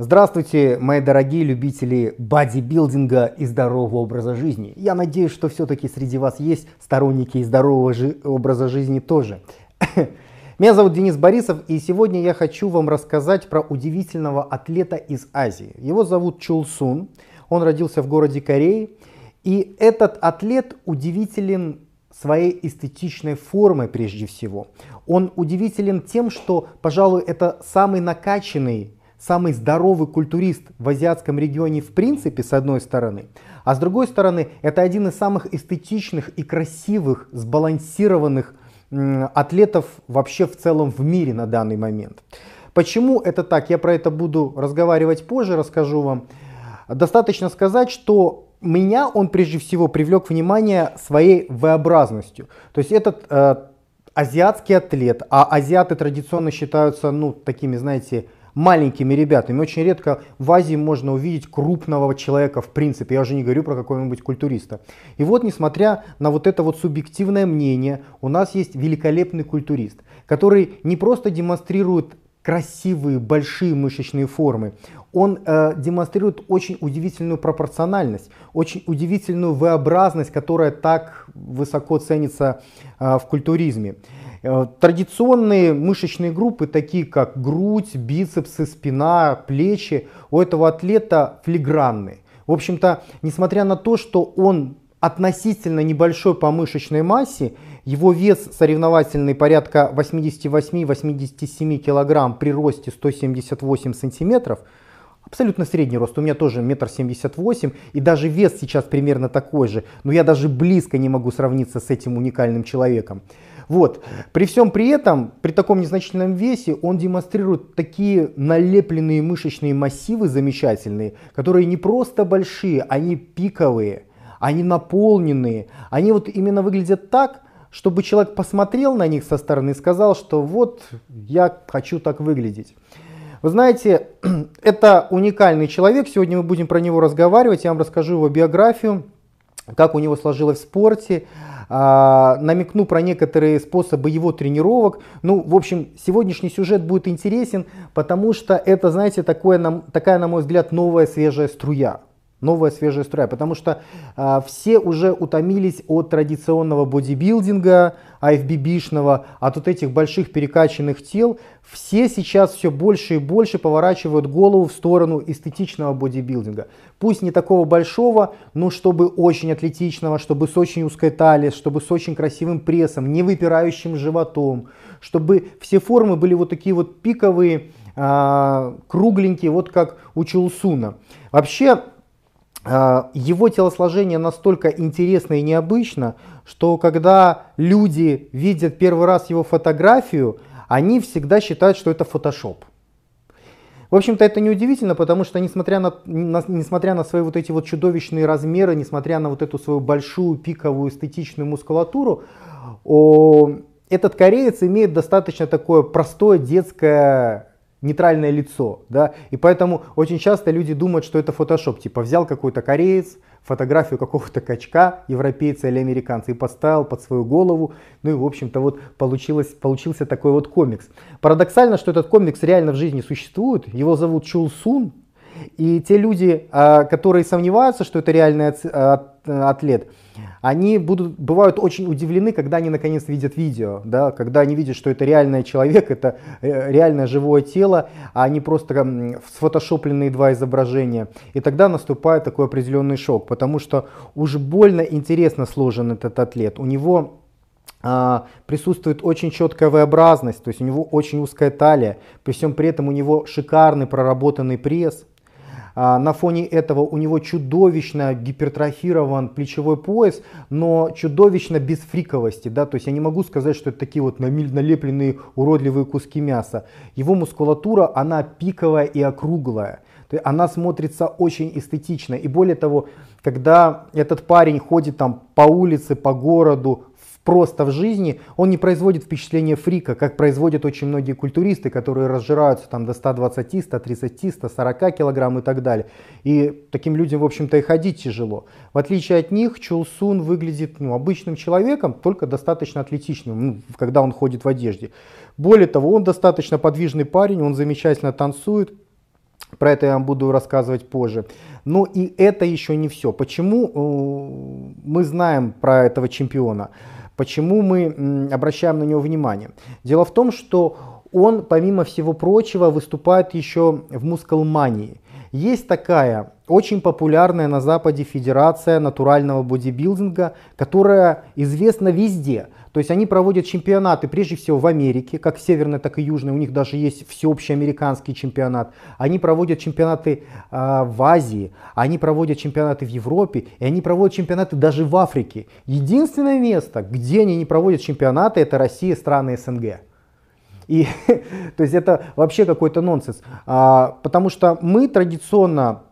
Здравствуйте, мои дорогие любители бодибилдинга и здорового образа жизни. Я надеюсь, что все-таки среди вас есть сторонники здорового жи- образа жизни тоже. Меня зовут Денис Борисов, и сегодня я хочу вам рассказать про удивительного атлета из Азии. Его зовут Чул Сун, он родился в городе Кореи, и этот атлет удивителен своей эстетичной формой прежде всего. Он удивителен тем, что, пожалуй, это самый накачанный самый здоровый культурист в азиатском регионе в принципе, с одной стороны. А с другой стороны, это один из самых эстетичных и красивых, сбалансированных атлетов вообще в целом в мире на данный момент. Почему это так? Я про это буду разговаривать позже, расскажу вам. Достаточно сказать, что меня он прежде всего привлек внимание своей V-образностью. То есть этот э, азиатский атлет, а азиаты традиционно считаются, ну, такими, знаете, маленькими ребятами. Очень редко в Азии можно увидеть крупного человека в принципе. Я уже не говорю про какого-нибудь культуриста. И вот, несмотря на вот это вот субъективное мнение, у нас есть великолепный культурист, который не просто демонстрирует красивые, большие мышечные формы. Он э, демонстрирует очень удивительную пропорциональность, очень удивительную V-образность, которая так высоко ценится э, в культуризме. Э, традиционные мышечные группы, такие как грудь, бицепсы, спина, плечи, у этого атлета филигранные. В общем-то, несмотря на то, что он относительно небольшой по мышечной массе, его вес соревновательный порядка 88-87 килограмм при росте 178 сантиметров, абсолютно средний рост. У меня тоже метр семьдесят восемь, и даже вес сейчас примерно такой же. Но я даже близко не могу сравниться с этим уникальным человеком. Вот. При всем при этом, при таком незначительном весе, он демонстрирует такие налепленные мышечные массивы замечательные, которые не просто большие, они пиковые, они наполненные. Они вот именно выглядят так, чтобы человек посмотрел на них со стороны и сказал, что вот я хочу так выглядеть. Вы знаете, это уникальный человек, сегодня мы будем про него разговаривать, я вам расскажу его биографию, как у него сложилось в спорте, а, намекну про некоторые способы его тренировок. Ну, в общем, сегодняшний сюжет будет интересен, потому что это, знаете, такое, такая, на мой взгляд, новая свежая струя новая свежая струя, потому что э, все уже утомились от традиционного бодибилдинга, IFBB-шного, от вот этих больших перекачанных тел. Все сейчас все больше и больше поворачивают голову в сторону эстетичного бодибилдинга. Пусть не такого большого, но чтобы очень атлетичного, чтобы с очень узкой талией, чтобы с очень красивым прессом, не выпирающим животом, чтобы все формы были вот такие вот пиковые, э, кругленькие, вот как у Чулсуна. Вообще, его телосложение настолько интересно и необычно, что когда люди видят первый раз его фотографию, они всегда считают, что это фотошоп. В общем-то, это неудивительно, потому что, несмотря на, на, несмотря на свои вот эти вот чудовищные размеры, несмотря на вот эту свою большую пиковую эстетичную мускулатуру, о, этот кореец имеет достаточно такое простое детское нейтральное лицо, да, и поэтому очень часто люди думают, что это фотошоп, типа взял какой-то кореец, фотографию какого-то качка, европейца или американца, и поставил под свою голову, ну и в общем-то вот получилось, получился такой вот комикс. Парадоксально, что этот комикс реально в жизни существует, его зовут Чул Сун, и те люди, а, которые сомневаются, что это реальный атлет, они будут, бывают очень удивлены, когда они наконец видят видео, да, когда они видят, что это реальный человек, это э, реальное живое тело, а не просто сфотошопленные два изображения. И тогда наступает такой определенный шок, потому что уж больно интересно сложен этот атлет. У него а, присутствует очень четкая V-образность, то есть у него очень узкая талия, при всем при этом у него шикарный проработанный пресс, на фоне этого у него чудовищно гипертрофирован плечевой пояс, но чудовищно без фриковости. Да? То есть я не могу сказать, что это такие вот налепленные уродливые куски мяса. Его мускулатура, она пиковая и округлая. То есть она смотрится очень эстетично. И более того, когда этот парень ходит там по улице, по городу, просто в жизни, он не производит впечатление фрика, как производят очень многие культуристы, которые разжираются там до 120, 130, 140 килограмм и так далее. И таким людям, в общем-то, и ходить тяжело. В отличие от них, Чулсун выглядит ну, обычным человеком, только достаточно атлетичным, ну, когда он ходит в одежде. Более того, он достаточно подвижный парень, он замечательно танцует, Про это я вам буду рассказывать позже. Но и это еще не все. Почему э, мы знаем про этого чемпиона? Почему мы обращаем на него внимание? Дело в том, что он, помимо всего прочего, выступает еще в мускулмании. Есть такая очень популярная на Западе федерация натурального бодибилдинга, которая известна везде. То есть они проводят чемпионаты прежде всего в Америке, как северной, так и южной. У них даже есть всеобщий американский чемпионат. Они проводят чемпионаты э, в Азии, они проводят чемпионаты в Европе, и они проводят чемпионаты даже в Африке. Единственное место, где они не проводят чемпионаты, это Россия, страны СНГ. И, то есть это вообще какой-то нонсенс. А, потому что мы традиционно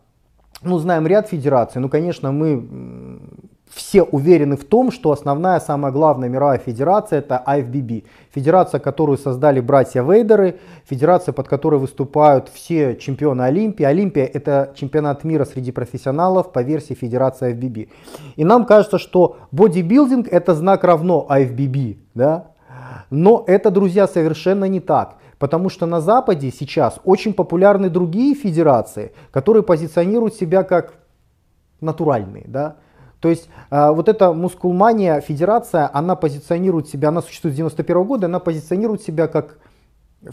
ну, знаем ряд федераций. Ну, конечно, мы все уверены в том, что основная, самая главная мировая федерация это IFBB. Федерация, которую создали братья Вейдеры, федерация, под которой выступают все чемпионы Олимпии. Олимпия это чемпионат мира среди профессионалов по версии федерации IFBB. И нам кажется, что бодибилдинг это знак равно IFBB. Да? Но это, друзья, совершенно не так. Потому что на Западе сейчас очень популярны другие федерации, которые позиционируют себя как натуральные. Да? То есть э, вот эта мускулмания федерация, она позиционирует себя, она существует с 91 года, она позиционирует себя как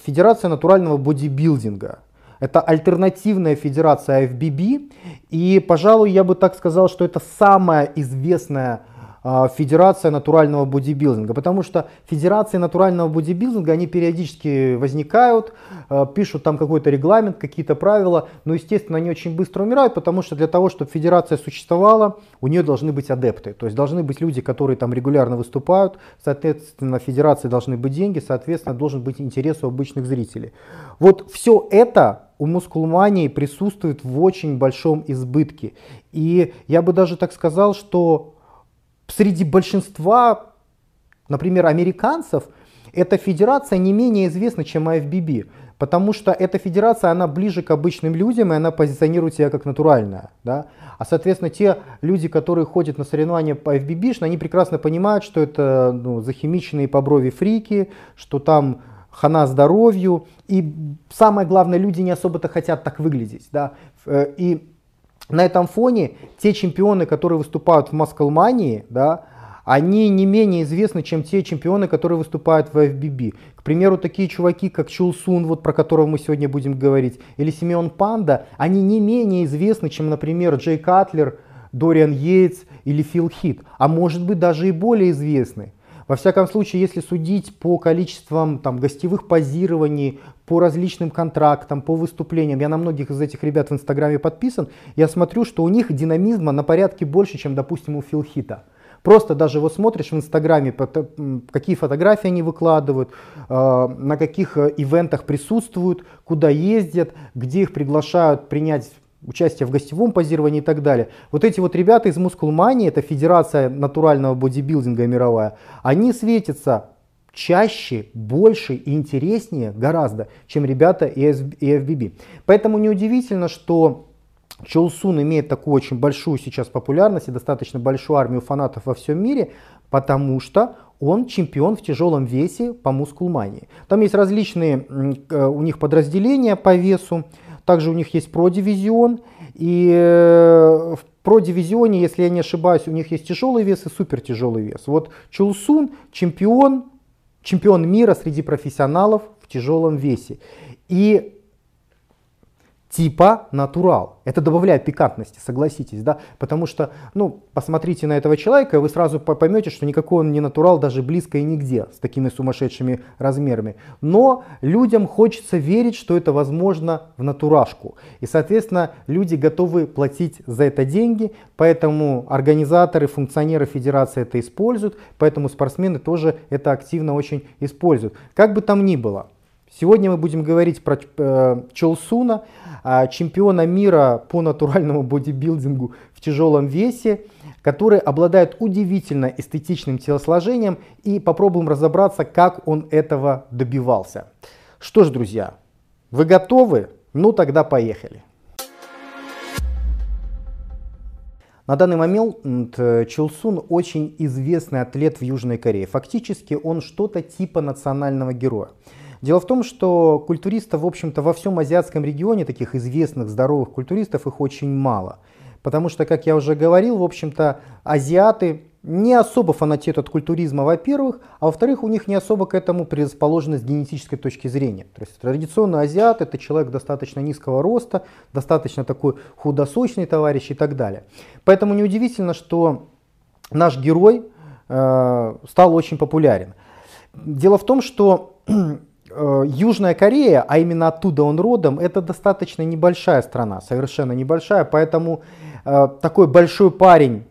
федерация натурального бодибилдинга. Это альтернативная федерация FBB. И, пожалуй, я бы так сказал, что это самая известная Федерация натурального бодибилдинга, потому что Федерации натурального бодибилдинга, они периодически возникают, а, пишут там какой-то регламент, какие-то правила, но, естественно, они очень быстро умирают, потому что для того, чтобы Федерация существовала, у нее должны быть адепты, то есть должны быть люди, которые там регулярно выступают, соответственно, Федерации должны быть деньги, соответственно, должен быть интерес у обычных зрителей. Вот все это у мускулмании присутствует в очень большом избытке. И я бы даже так сказал, что среди большинства, например, американцев, эта федерация не менее известна, чем IFBB, потому что эта федерация, она ближе к обычным людям, и она позиционирует себя как натуральная. Да? А, соответственно, те люди, которые ходят на соревнования по IFBB, они прекрасно понимают, что это ну, захимиченные по брови фрики, что там хана здоровью, и самое главное, люди не особо-то хотят так выглядеть. Да? Э, и на этом фоне те чемпионы, которые выступают в Маскалмании, да, они не менее известны, чем те чемпионы, которые выступают в FBB. К примеру, такие чуваки, как Чулсун, вот про которого мы сегодня будем говорить, или Симеон Панда, они не менее известны, чем, например, Джей Катлер, Дориан Йейтс или Фил Хит, а может быть даже и более известны. Во всяком случае, если судить по количествам там, гостевых позирований, по различным контрактам, по выступлениям, я на многих из этих ребят в Инстаграме подписан, я смотрю, что у них динамизма на порядке больше, чем, допустим, у Филхита. Просто даже вот смотришь в Инстаграме, какие фотографии они выкладывают, э, на каких э, ивентах присутствуют, куда ездят, где их приглашают принять участие в гостевом позировании и так далее. Вот эти вот ребята из Мускулмании, это федерация натурального бодибилдинга мировая, они светятся чаще, больше и интереснее гораздо, чем ребята из FBB. Поэтому неудивительно, что Чолсун имеет такую очень большую сейчас популярность и достаточно большую армию фанатов во всем мире, потому что он чемпион в тяжелом весе по мускулмании. Там есть различные э, у них подразделения по весу, также у них есть про-дивизион. И э, в про-дивизионе, если я не ошибаюсь, у них есть тяжелый вес и супер тяжелый вес. Вот Чулсун чемпион, чемпион мира среди профессионалов в тяжелом весе. И типа натурал. Это добавляет пикантности, согласитесь, да? Потому что, ну, посмотрите на этого человека, и вы сразу поймете, что никакой он не натурал даже близко и нигде с такими сумасшедшими размерами. Но людям хочется верить, что это возможно в натурашку. И, соответственно, люди готовы платить за это деньги, поэтому организаторы, функционеры федерации это используют, поэтому спортсмены тоже это активно очень используют. Как бы там ни было, Сегодня мы будем говорить про э, Чолсуна, э, чемпиона мира по натуральному бодибилдингу в тяжелом весе, который обладает удивительно эстетичным телосложением и попробуем разобраться, как он этого добивался. Что ж, друзья, вы готовы? Ну тогда поехали. На данный момент Чулсун очень известный атлет в Южной Корее. Фактически он что-то типа национального героя. Дело в том, что культуристов, в общем-то, во всем азиатском регионе, таких известных здоровых культуристов, их очень мало. Потому что, как я уже говорил, в общем-то, азиаты не особо фанатеют от культуризма, во-первых, а во-вторых, у них не особо к этому предрасположенность с генетической точки зрения. То есть традиционный азиат это человек достаточно низкого роста, достаточно такой худосочный товарищ и так далее. Поэтому неудивительно, что наш герой э, стал очень популярен. Дело в том, что Южная Корея, а именно оттуда он родом, это достаточно небольшая страна, совершенно небольшая, поэтому э, такой большой парень,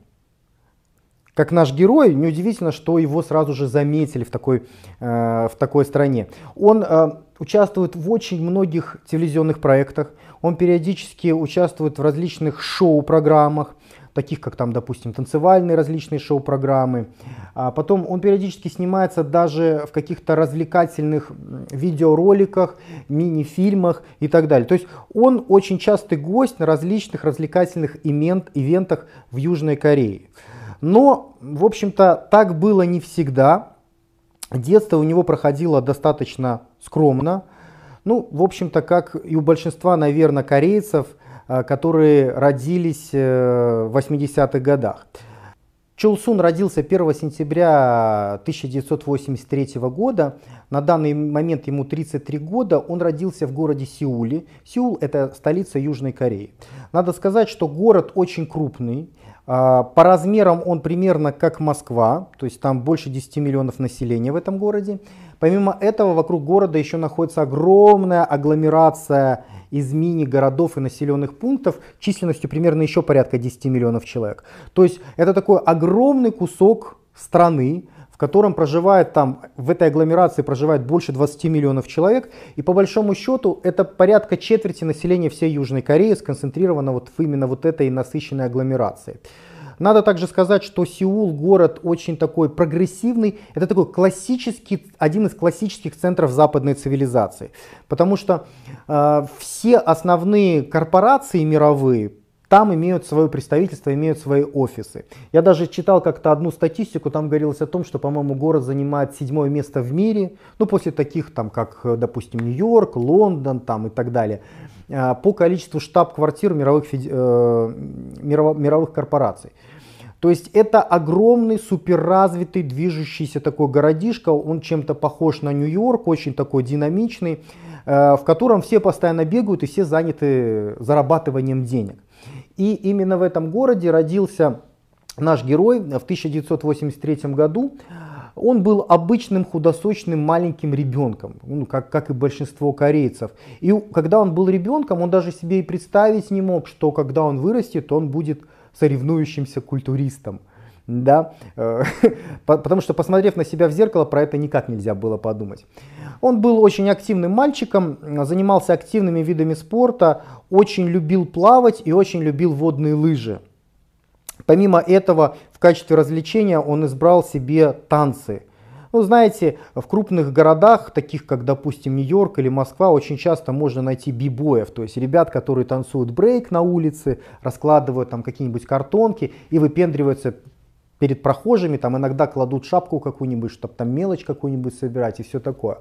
как наш герой, неудивительно, что его сразу же заметили в такой, э, в такой стране. Он э, участвует в очень многих телевизионных проектах, он периодически участвует в различных шоу-программах, таких как там, допустим, танцевальные различные шоу-программы. А потом он периодически снимается даже в каких-то развлекательных видеороликах, мини-фильмах и так далее. То есть он очень частый гость на различных развлекательных ивент, ивентах в Южной Корее. Но, в общем-то, так было не всегда. Детство у него проходило достаточно скромно. Ну, в общем-то, как и у большинства, наверное, корейцев, которые родились э, в 80-х годах. Чул Сун родился 1 сентября 1983 года. На данный момент ему 33 года. Он родился в городе Сеуле. Сеул – это столица Южной Кореи. Надо сказать, что город очень крупный. А, по размерам он примерно как Москва, то есть там больше 10 миллионов населения в этом городе. Помимо этого, вокруг города еще находится огромная агломерация из мини-городов и населенных пунктов численностью примерно еще порядка 10 миллионов человек. То есть это такой огромный кусок страны, котором проживает там, в этой агломерации проживает больше 20 миллионов человек, и по большому счету это порядка четверти населения всей Южной Кореи сконцентрировано вот в именно вот этой насыщенной агломерации. Надо также сказать, что Сеул город очень такой прогрессивный. Это такой классический, один из классических центров западной цивилизации. Потому что э, все основные корпорации мировые, там имеют свое представительство, имеют свои офисы. Я даже читал как-то одну статистику, там говорилось о том, что, по-моему, город занимает седьмое место в мире, ну, после таких, там, как, допустим, Нью-Йорк, Лондон, там, и так далее, а, по количеству штаб-квартир мировых, э, мировых, мировых корпораций. То есть это огромный, суперразвитый, движущийся такой городишко, он чем-то похож на Нью-Йорк, очень такой динамичный, э, в котором все постоянно бегают и все заняты зарабатыванием денег. И именно в этом городе родился наш герой в 1983 году. Он был обычным худосочным маленьким ребенком, ну, как, как и большинство корейцев. И когда он был ребенком, он даже себе и представить не мог, что когда он вырастет, он будет соревнующимся культуристом. Да? Э, потому что, посмотрев на себя в зеркало, про это никак нельзя было подумать. Он был очень активным мальчиком, занимался активными видами спорта, очень любил плавать и очень любил водные лыжи. Помимо этого, в качестве развлечения он избрал себе танцы. Ну, знаете, в крупных городах, таких как, допустим, Нью-Йорк или Москва, очень часто можно найти бибоев, то есть ребят, которые танцуют брейк на улице, раскладывают там какие-нибудь картонки и выпендриваются перед прохожими, там иногда кладут шапку какую-нибудь, чтобы там мелочь какую-нибудь собирать и все такое.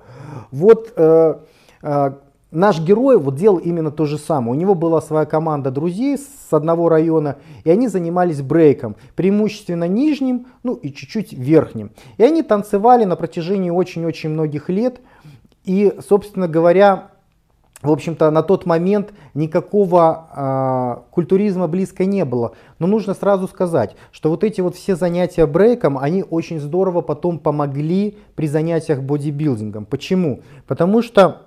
Вот э, э, наш герой вот делал именно то же самое. У него была своя команда друзей с одного района, и они занимались брейком, преимущественно нижним, ну и чуть-чуть верхним. И они танцевали на протяжении очень-очень многих лет. И, собственно говоря, в общем-то, на тот момент никакого э, культуризма близко не было. Но нужно сразу сказать, что вот эти вот все занятия брейком, они очень здорово потом помогли при занятиях бодибилдингом. Почему? Потому что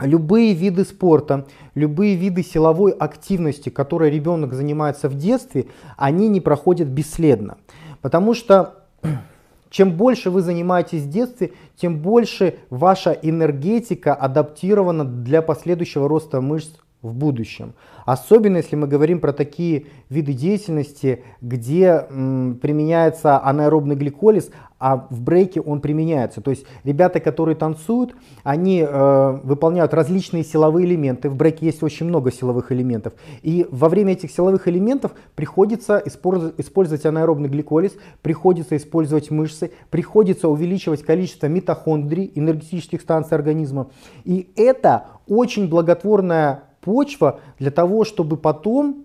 любые виды спорта, любые виды силовой активности, которой ребенок занимается в детстве, они не проходят бесследно. Потому что чем больше вы занимаетесь в детстве, тем больше ваша энергетика адаптирована для последующего роста мышц в будущем. Особенно если мы говорим про такие виды деятельности, где м, применяется анаэробный гликолиз, а в брейке он применяется. То есть ребята, которые танцуют, они э, выполняют различные силовые элементы. В брейке есть очень много силовых элементов. И во время этих силовых элементов приходится использовать анаэробный гликолиз, приходится использовать мышцы, приходится увеличивать количество митохондрий, энергетических станций организма. И это очень благотворная почва для того, чтобы потом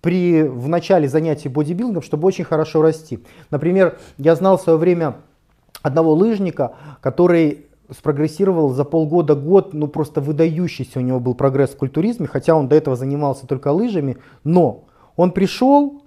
при, в начале занятий бодибилдингом, чтобы очень хорошо расти. Например, я знал в свое время одного лыжника, который спрогрессировал за полгода-год, ну просто выдающийся у него был прогресс в культуризме, хотя он до этого занимался только лыжами, но он пришел,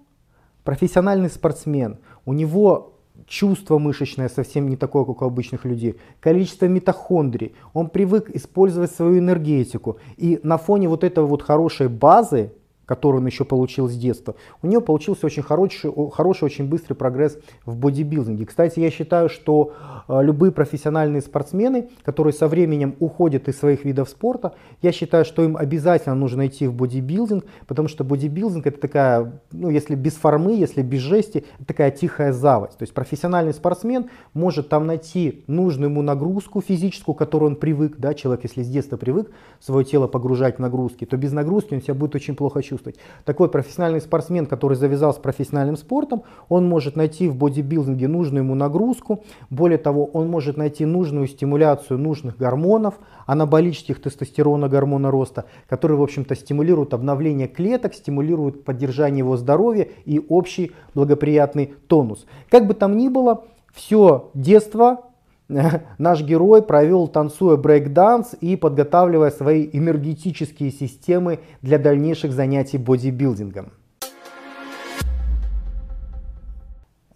профессиональный спортсмен, у него чувство мышечное совсем не такое, как у обычных людей, количество митохондрий, он привык использовать свою энергетику. И на фоне вот этой вот хорошей базы, который он еще получил с детства, у него получился очень хороший, хороший очень быстрый прогресс в бодибилдинге. Кстати, я считаю, что э, любые профессиональные спортсмены, которые со временем уходят из своих видов спорта, я считаю, что им обязательно нужно идти в бодибилдинг, потому что бодибилдинг это такая, ну если без формы, если без жести, такая тихая завость. То есть профессиональный спортсмен может там найти нужную ему нагрузку физическую, к которой он привык, да, человек, если с детства привык свое тело погружать в нагрузки, то без нагрузки он себя будет очень плохо чувствовать чувствовать. Так профессиональный спортсмен, который завязал с профессиональным спортом, он может найти в бодибилдинге нужную ему нагрузку. Более того, он может найти нужную стимуляцию нужных гормонов, анаболических тестостерона, гормона роста, которые, в общем-то, стимулируют обновление клеток, стимулируют поддержание его здоровья и общий благоприятный тонус. Как бы там ни было, все детство наш герой провел танцуя брейкданс и подготавливая свои энергетические системы для дальнейших занятий бодибилдингом.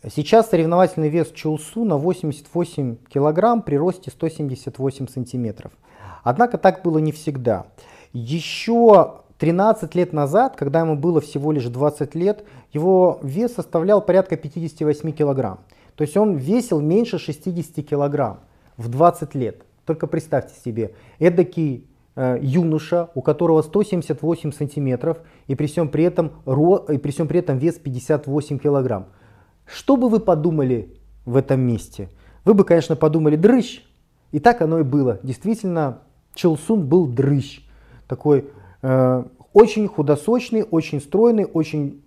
Сейчас соревновательный вес Чулсу на 88 кг при росте 178 сантиметров. Однако так было не всегда. Еще 13 лет назад, когда ему было всего лишь 20 лет, его вес составлял порядка 58 килограмм. То есть он весил меньше 60 килограмм в 20 лет. Только представьте себе, эдакий э, юноша, у которого 178 сантиметров и при всем при этом, ро, и при всем при этом вес 58 килограмм. Что бы вы подумали в этом месте? Вы бы, конечно, подумали дрыщ. И так оно и было. Действительно, Челсун был дрыщ. Такой э, очень худосочный, очень стройный, очень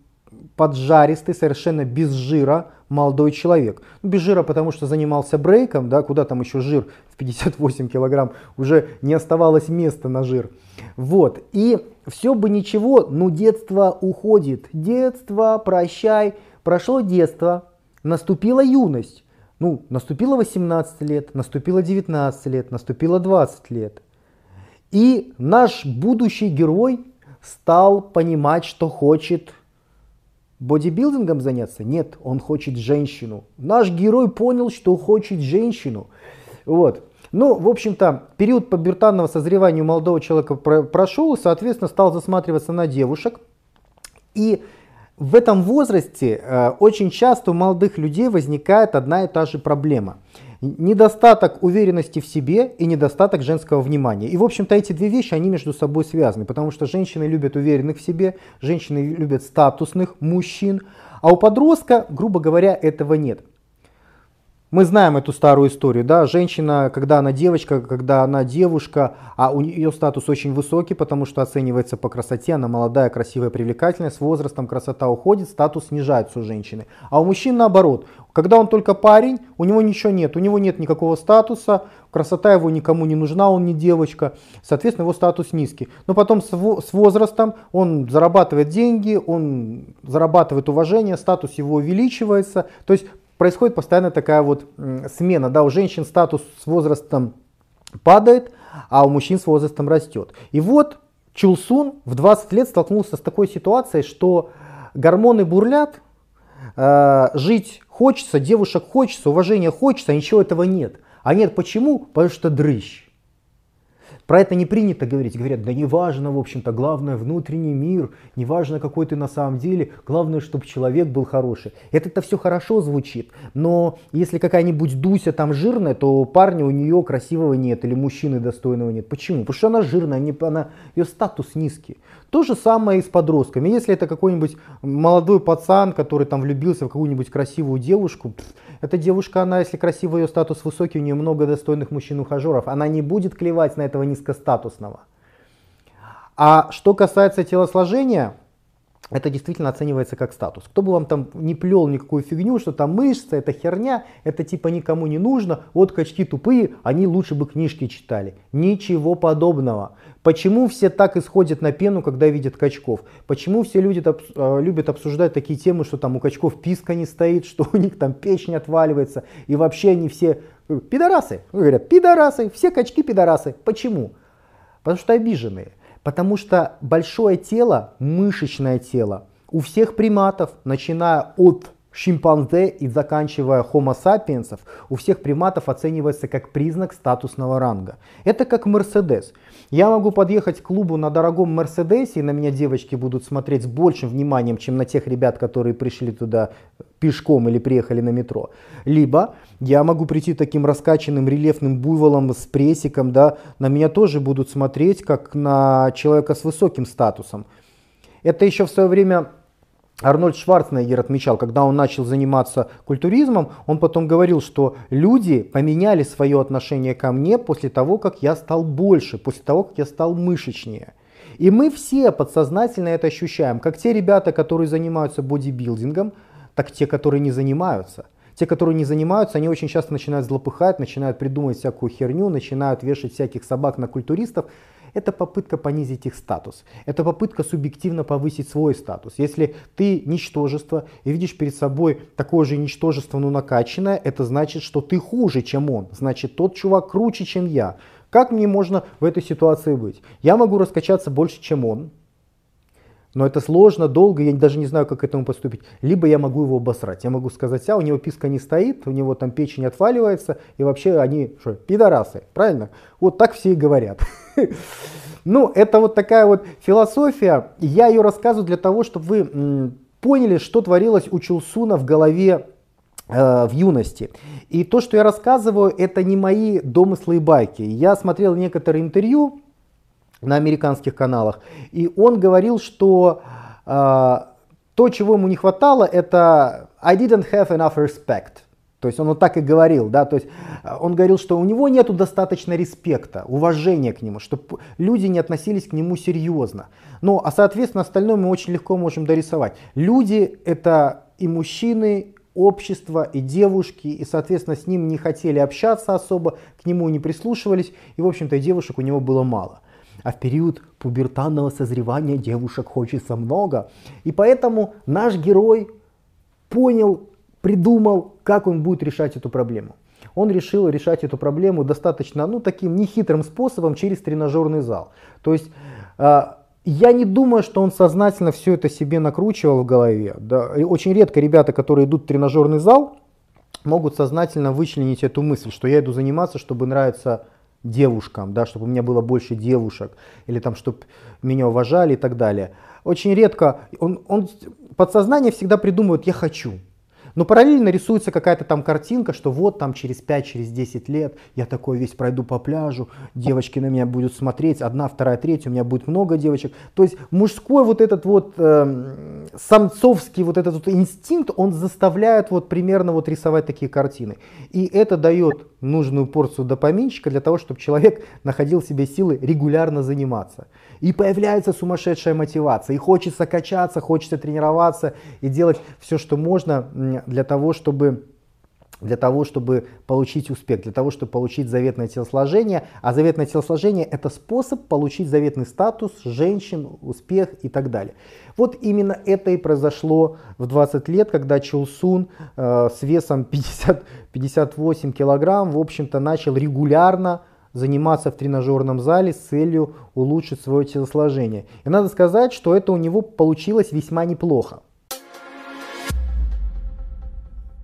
поджаристый, совершенно без жира молодой человек. Ну, без жира, потому что занимался брейком, да, куда там еще жир в 58 килограмм, уже не оставалось места на жир. Вот, и все бы ничего, но детство уходит. Детство, прощай, прошло детство, наступила юность. Ну, наступило 18 лет, наступило 19 лет, наступило 20 лет. И наш будущий герой стал понимать, что хочет бодибилдингом заняться? Нет, он хочет женщину. Наш герой понял, что хочет женщину. Вот. Ну, в общем-то, период пубертанного созревания у молодого человека прошел, и, соответственно, стал засматриваться на девушек. И в этом возрасте э, очень часто у молодых людей возникает одна и та же проблема – недостаток уверенности в себе и недостаток женского внимания. И, в общем-то, эти две вещи, они между собой связаны, потому что женщины любят уверенных в себе, женщины любят статусных мужчин, а у подростка, грубо говоря, этого нет. Мы знаем эту старую историю, да, женщина, когда она девочка, когда она девушка, а у нее статус очень высокий, потому что оценивается по красоте, она молодая, красивая, привлекательная, с возрастом красота уходит, статус снижается у женщины. А у мужчин наоборот, когда он только парень, у него ничего нет, у него нет никакого статуса, красота его никому не нужна, он не девочка, соответственно его статус низкий. Но потом с возрастом он зарабатывает деньги, он зарабатывает уважение, статус его увеличивается, то есть происходит постоянно такая вот смена, да, у женщин статус с возрастом падает, а у мужчин с возрастом растет. И вот Чулсун в 20 лет столкнулся с такой ситуацией, что гормоны бурлят, э, жить хочется, девушек хочется, уважения хочется, а ничего этого нет. А нет почему? Потому что дрыщ. Про это не принято говорить. Говорят, да не важно, в общем-то, главное внутренний мир, не важно, какой ты на самом деле, главное, чтобы человек был хороший. Это-то все хорошо звучит, но если какая-нибудь Дуся там жирная, то парня у нее красивого нет или мужчины достойного нет. Почему? Потому что она жирная, она, ее статус низкий. То же самое и с подростками. Если это какой-нибудь молодой пацан, который там влюбился в какую-нибудь красивую девушку, эта девушка, она, если красивая, ее статус высокий, у нее много достойных мужчин-ухажеров, она не будет клевать на этого низкостатусного. А что касается телосложения, это действительно оценивается как статус. Кто бы вам там не плел никакую фигню, что там мышцы, это херня, это типа никому не нужно, вот качки тупые, они лучше бы книжки читали. Ничего подобного. Почему все так исходят на пену, когда видят качков? Почему все люди э, любят обсуждать такие темы, что там у качков писка не стоит, что у них там печень отваливается, и вообще они все э, пидорасы. Говорят, пидорасы, все качки пидорасы. Почему? Потому что обиженные. Потому что большое тело, мышечное тело, у всех приматов, начиная от шимпанзе и заканчивая homo sapiens, у всех приматов оценивается как признак статусного ранга. Это как Мерседес. Я могу подъехать к клубу на дорогом Мерседесе, и на меня девочки будут смотреть с большим вниманием, чем на тех ребят, которые пришли туда пешком или приехали на метро. Либо я могу прийти таким раскачанным рельефным буйволом с прессиком, да, на меня тоже будут смотреть как на человека с высоким статусом. Это еще в свое время Арнольд Шварценеггер отмечал, когда он начал заниматься культуризмом, он потом говорил, что люди поменяли свое отношение ко мне после того, как я стал больше, после того, как я стал мышечнее. И мы все подсознательно это ощущаем, как те ребята, которые занимаются бодибилдингом, так те, которые не занимаются. Те, которые не занимаются, они очень часто начинают злопыхать, начинают придумывать всякую херню, начинают вешать всяких собак на культуристов. Это попытка понизить их статус. Это попытка субъективно повысить свой статус. Если ты ничтожество и видишь перед собой такое же ничтожество, но накачанное, это значит, что ты хуже, чем он. Значит, тот чувак круче, чем я. Как мне можно в этой ситуации быть? Я могу раскачаться больше, чем он, но это сложно, долго, я даже не знаю, как к этому поступить. Либо я могу его обосрать. Я могу сказать, а у него писка не стоит, у него там печень отваливается, и вообще они что, пидорасы, правильно? Вот так все и говорят. Ну, это вот такая вот философия. Я ее рассказываю для того, чтобы вы поняли, что творилось у Чулсуна в голове э, в юности. И то, что я рассказываю, это не мои домыслы и байки. Я смотрел некоторые интервью на американских каналах. И он говорил, что э, то, чего ему не хватало, это I didn't have enough respect. То есть он вот так и говорил, да, то есть а, он говорил, что у него нету достаточно респекта, уважения к нему, чтобы люди не относились к нему серьезно. Ну, а соответственно остальное мы очень легко можем дорисовать. Люди это и мужчины, общество, и девушки, и соответственно с ним не хотели общаться особо, к нему не прислушивались, и в общем-то девушек у него было мало а в период пубертанного созревания девушек хочется много. И поэтому наш герой понял, придумал, как он будет решать эту проблему. Он решил решать эту проблему достаточно, ну, таким нехитрым способом через тренажерный зал. То есть, э, я не думаю, что он сознательно все это себе накручивал в голове. Да. И очень редко ребята, которые идут в тренажерный зал, могут сознательно вычленить эту мысль, что я иду заниматься, чтобы нравиться девушкам, да, чтобы у меня было больше девушек, или там, чтобы меня уважали и так далее. Очень редко, он, он подсознание всегда придумывает «я хочу», но параллельно рисуется какая-то там картинка, что вот там через 5-10 через лет я такой весь пройду по пляжу, девочки на меня будут смотреть, одна, вторая, третья, у меня будет много девочек. То есть мужской вот этот вот э, самцовский вот этот вот инстинкт, он заставляет вот примерно вот рисовать такие картины. И это дает нужную порцию допаминчика для того, чтобы человек находил себе силы регулярно заниматься. И появляется сумасшедшая мотивация, и хочется качаться, хочется тренироваться и делать все, что можно для того, чтобы для того, чтобы получить успех, для того, чтобы получить заветное телосложение. А заветное телосложение это способ получить заветный статус женщин, успех и так далее. Вот именно это и произошло в 20 лет, когда Чулсун э, с весом 50, 58 килограмм, в общем-то, начал регулярно заниматься в тренажерном зале с целью улучшить свое телосложение. И надо сказать, что это у него получилось весьма неплохо.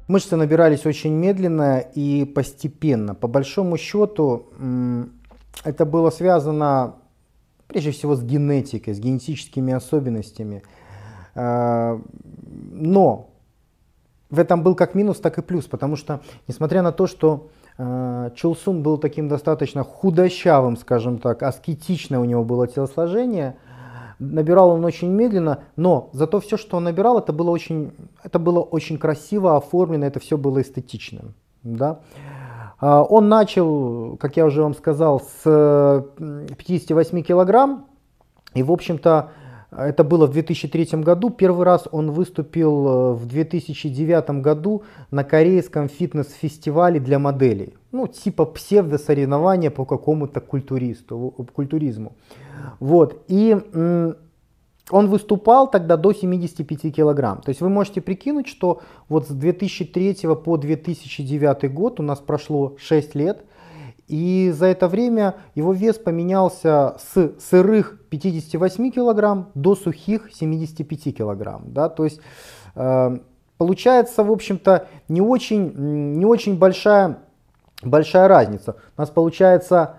Мышцы набирались очень медленно и постепенно. По большому счету, это было связано прежде всего с генетикой, с генетическими особенностями. А, но в этом был как минус, так и плюс, потому что, несмотря на то, что э, Чулсун был таким достаточно худощавым, скажем так, аскетичное у него было телосложение, набирал он очень медленно, но зато все, что он набирал, это было очень, это было очень красиво оформлено, это все было эстетичным. Да? Он начал, как я уже вам сказал, с 58 килограмм, и, в общем-то, это было в 2003 году. Первый раз он выступил э, в 2009 году на корейском фитнес-фестивале для моделей. Ну, типа псевдосоревнования по какому-то культуристу, культуризму. Вот. И он выступал тогда до 75 килограмм. То есть вы можете прикинуть, что вот с 2003 по 2009 год у нас прошло 6 лет. И за это время его вес поменялся с сырых 58 килограмм до сухих 75 килограмм. Да? То есть э, получается, в общем-то, не очень, не очень большая, большая разница. У нас получается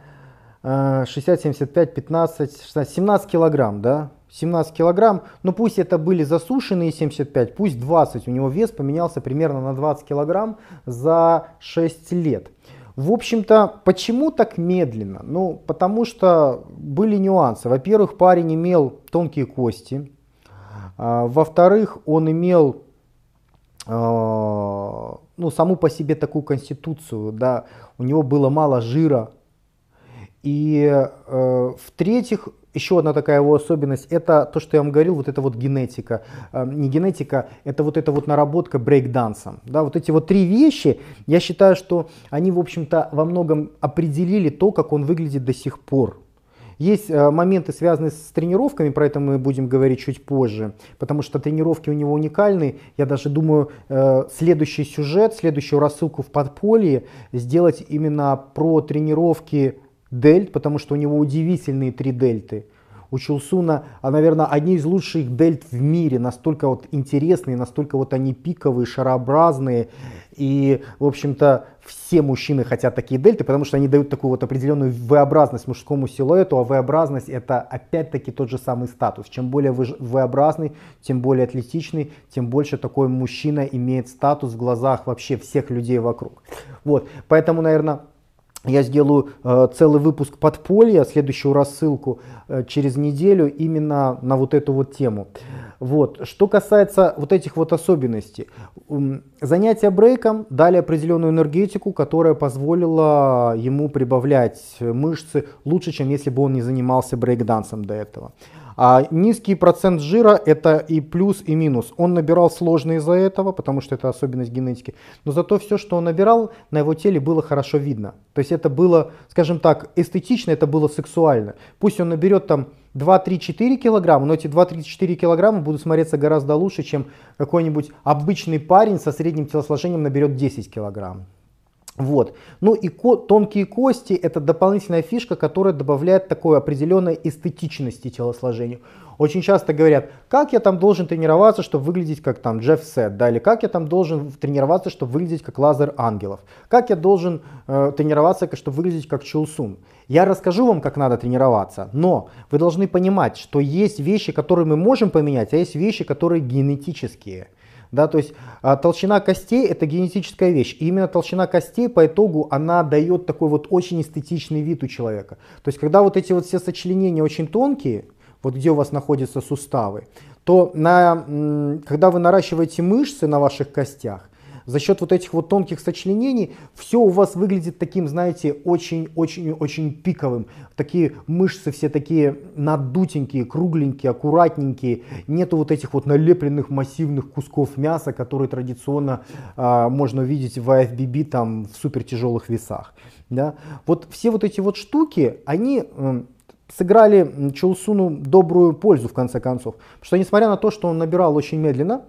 э, 60, 75, 15, 16, 17 килограмм. Да? 17 килограмм, но пусть это были засушенные 75, пусть 20, у него вес поменялся примерно на 20 килограмм за 6 лет. В общем-то, почему так медленно? Ну, потому что были нюансы. Во-первых, парень имел тонкие кости. А, во-вторых, он имел а, ну, саму по себе такую конституцию, да, у него было мало жира. И э, в-третьих, еще одна такая его особенность, это то, что я вам говорил, вот это вот генетика. Э, не генетика, это вот эта вот наработка брейкдансом. Да, вот эти вот три вещи, я считаю, что они, в общем-то, во многом определили то, как он выглядит до сих пор. Есть э, моменты, связанные с тренировками, про это мы будем говорить чуть позже, потому что тренировки у него уникальны. Я даже думаю, э, следующий сюжет, следующую рассылку в подполье сделать именно про тренировки дельт, потому что у него удивительные три дельты. У Чулсуна, а, наверное, одни из лучших дельт в мире, настолько вот интересные, настолько вот они пиковые, шарообразные. И, в общем-то, все мужчины хотят такие дельты, потому что они дают такую вот определенную V-образность мужскому силуэту, а V-образность это опять-таки тот же самый статус. Чем более V-образный, тем более атлетичный, тем больше такой мужчина имеет статус в глазах вообще всех людей вокруг. Вот, поэтому, наверное, я сделаю э, целый выпуск подполья, следующую рассылку э, через неделю именно на вот эту вот тему. Вот. Что касается вот этих вот особенностей. Занятия брейком дали определенную энергетику, которая позволила ему прибавлять мышцы лучше, чем если бы он не занимался брейкдансом до этого. А низкий процент жира это и плюс, и минус. Он набирал сложно из-за этого, потому что это особенность генетики. Но зато все, что он набирал, на его теле было хорошо видно. То есть это было, скажем так, эстетично, это было сексуально. Пусть он наберет там 2-3-4 килограмма, но эти 2-3-4 килограмма будут смотреться гораздо лучше, чем какой-нибудь обычный парень со средним телосложением наберет 10 килограмм. Вот. Ну и ко тонкие кости это дополнительная фишка, которая добавляет такой определенной эстетичности телосложению. Очень часто говорят, как я там должен тренироваться, чтобы выглядеть как там Джефф Сет, да, или как я там должен тренироваться, чтобы выглядеть как Лазер Ангелов, как я должен э, тренироваться, чтобы выглядеть как Чулсун. Я расскажу вам, как надо тренироваться, но вы должны понимать, что есть вещи, которые мы можем поменять, а есть вещи, которые генетические. Да, то есть а, толщина костей это генетическая вещь. И именно толщина костей по итогу она дает такой вот очень эстетичный вид у человека. То есть когда вот эти вот все сочленения очень тонкие, вот где у вас находятся суставы, то на, когда вы наращиваете мышцы на ваших костях, за счет вот этих вот тонких сочленений все у вас выглядит таким, знаете, очень-очень-очень пиковым. Такие мышцы все такие надутенькие, кругленькие, аккуратненькие. Нету вот этих вот налепленных массивных кусков мяса, которые традиционно а, можно увидеть в IFBB там в супер тяжелых весах. Да? Вот все вот эти вот штуки, они сыграли Чулсуну добрую пользу в конце концов. Потому что несмотря на то, что он набирал очень медленно,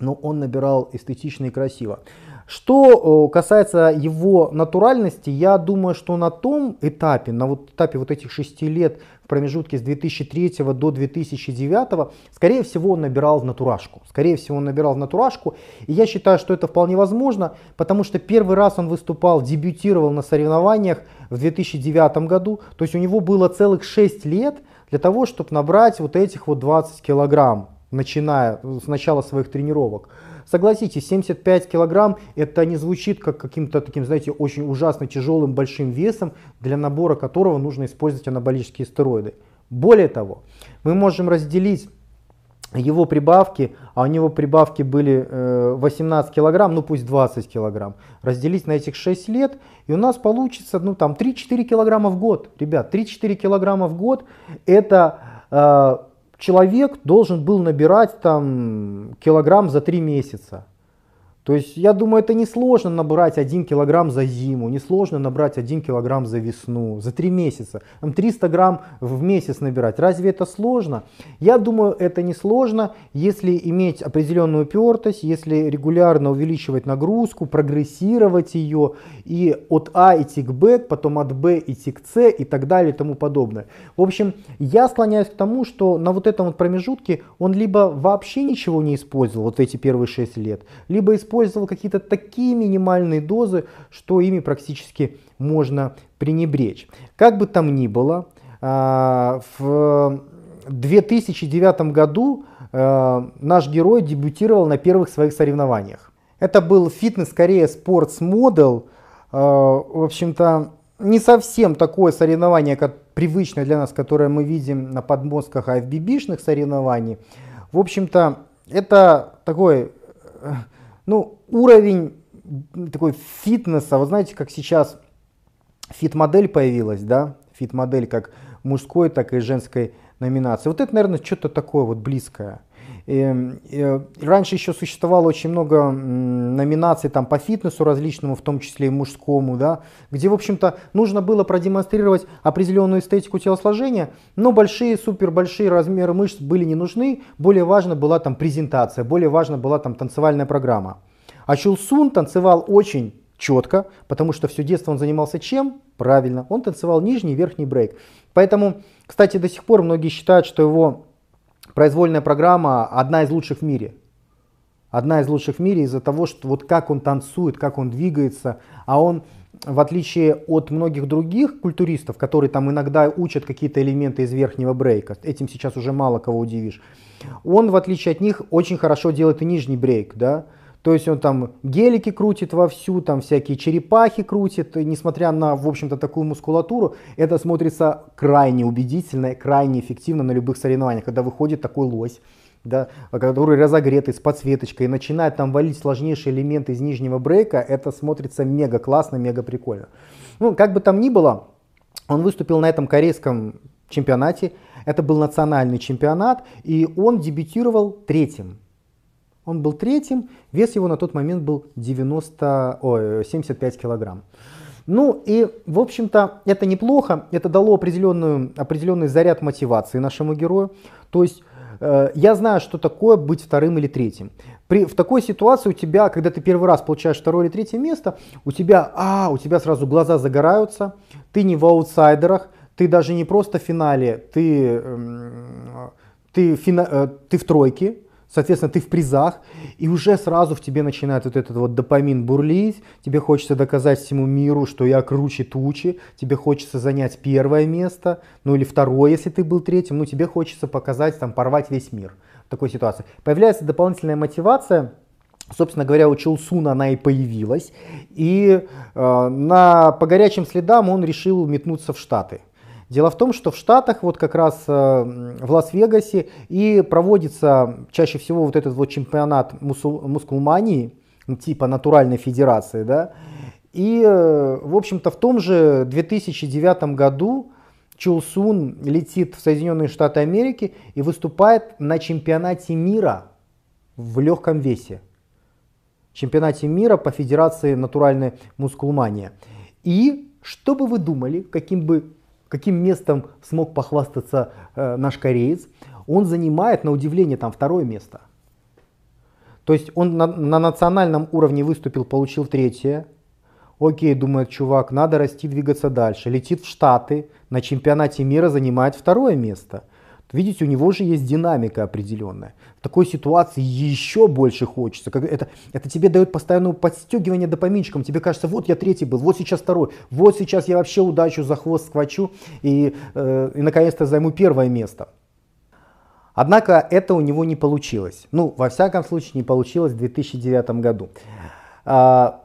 но он набирал эстетично и красиво. Что касается его натуральности, я думаю, что на том этапе, на вот этапе вот этих шести лет в промежутке с 2003 до 2009, скорее всего, он набирал в натурашку. Скорее всего, он набирал в натурашку. И я считаю, что это вполне возможно, потому что первый раз он выступал, дебютировал на соревнованиях в 2009 году. То есть у него было целых 6 лет для того, чтобы набрать вот этих вот 20 килограмм, начиная с начала своих тренировок. Согласитесь, 75 килограмм это не звучит как каким-то таким, знаете, очень ужасно тяжелым большим весом, для набора которого нужно использовать анаболические стероиды. Более того, мы можем разделить его прибавки, а у него прибавки были 18 э, килограмм, ну пусть 20 килограмм, разделить на этих 6 лет, и у нас получится ну там 3-4 килограмма в год. Ребят, 3-4 килограмма в год это э, человек должен был набирать там килограмм за 3 месяца. То есть я думаю, это несложно набрать 1 килограмм за зиму, несложно набрать 1 килограмм за весну, за 3 месяца. Там 300 грамм в месяц набирать. Разве это сложно? Я думаю, это несложно, если иметь определенную упертость, если регулярно увеличивать нагрузку, прогрессировать ее и от А идти к Б, потом от Б идти к С и так далее и тому подобное. В общем, я склоняюсь к тому, что на вот этом вот промежутке он либо вообще ничего не использовал вот эти первые 6 лет, либо использовал использовал какие-то такие минимальные дозы, что ими практически можно пренебречь. Как бы там ни было, а, в 2009 году а, наш герой дебютировал на первых своих соревнованиях. Это был фитнес скорее спортс модел, в общем-то не совсем такое соревнование, как привычное для нас, которое мы видим на подмостках IFBB-шных соревнований. В общем-то, это такой ну, уровень такой фитнеса, вы знаете, как сейчас фит-модель появилась, да, фит-модель как мужской, так и женской номинации. Вот это, наверное, что-то такое вот близкое. И, раньше еще существовало очень много номинаций там по фитнесу различному, в том числе и мужскому, да, где, в общем-то, нужно было продемонстрировать определенную эстетику телосложения, но большие, супер большие размеры мышц были не нужны, более важна была там презентация, более важна была там танцевальная программа. А Чулсун танцевал очень четко, потому что все детство он занимался чем? Правильно, он танцевал нижний и верхний брейк. Поэтому, кстати, до сих пор многие считают, что его произвольная программа одна из лучших в мире. Одна из лучших в мире из-за того, что вот как он танцует, как он двигается, а он в отличие от многих других культуристов, которые там иногда учат какие-то элементы из верхнего брейка, этим сейчас уже мало кого удивишь, он, в отличие от них, очень хорошо делает и нижний брейк, да, то есть он там гелики крутит вовсю, там всякие черепахи крутит, и несмотря на, в общем-то, такую мускулатуру, это смотрится крайне убедительно, крайне эффективно на любых соревнованиях, когда выходит такой лось, да, который разогретый с подсветочкой и начинает там валить сложнейшие элементы из нижнего брейка, это смотрится мега классно, мега прикольно. Ну, как бы там ни было, он выступил на этом корейском чемпионате, это был национальный чемпионат, и он дебютировал третьим. Он был третьим, вес его на тот момент был 90, ой, 75 килограмм. Ну и, в общем-то, это неплохо, это дало определенную, определенный заряд мотивации нашему герою. То есть э, я знаю, что такое быть вторым или третьим. При, в такой ситуации у тебя, когда ты первый раз получаешь второе или третье место, у тебя, а, у тебя сразу глаза загораются, ты не в аутсайдерах, ты даже не просто в финале, ты, э, ты, фина, э, ты в тройке, Соответственно, ты в призах, и уже сразу в тебе начинает вот этот вот допамин бурлить, тебе хочется доказать всему миру, что я круче тучи, тебе хочется занять первое место, ну или второе, если ты был третьим, ну тебе хочется показать, там, порвать весь мир в такой ситуации. Появляется дополнительная мотивация, Собственно говоря, у Челсуна она и появилась. И э, на, по горячим следам он решил метнуться в Штаты. Дело в том, что в Штатах, вот как раз э, в Лас-Вегасе и проводится чаще всего вот этот вот чемпионат мусул, мускулмании, типа натуральной федерации, да, и, э, в общем-то, в том же 2009 году Чулсун летит в Соединенные Штаты Америки и выступает на чемпионате мира в легком весе. Чемпионате мира по федерации натуральной мускулмания. И что бы вы думали, каким бы каким местом смог похвастаться э, наш кореец, он занимает, на удивление, там второе место. То есть он на, на национальном уровне выступил, получил третье. Окей, думает чувак, надо расти, двигаться дальше. Летит в Штаты, на чемпионате мира занимает второе место. Видите, у него же есть динамика определенная. В такой ситуации еще больше хочется. Как это, это тебе дает постоянное подстегивание допаминчиком. Тебе кажется, вот я третий был, вот сейчас второй, вот сейчас я вообще удачу за хвост схвачу и, э, и наконец-то займу первое место. Однако это у него не получилось. Ну, во всяком случае, не получилось в 2009 году. А,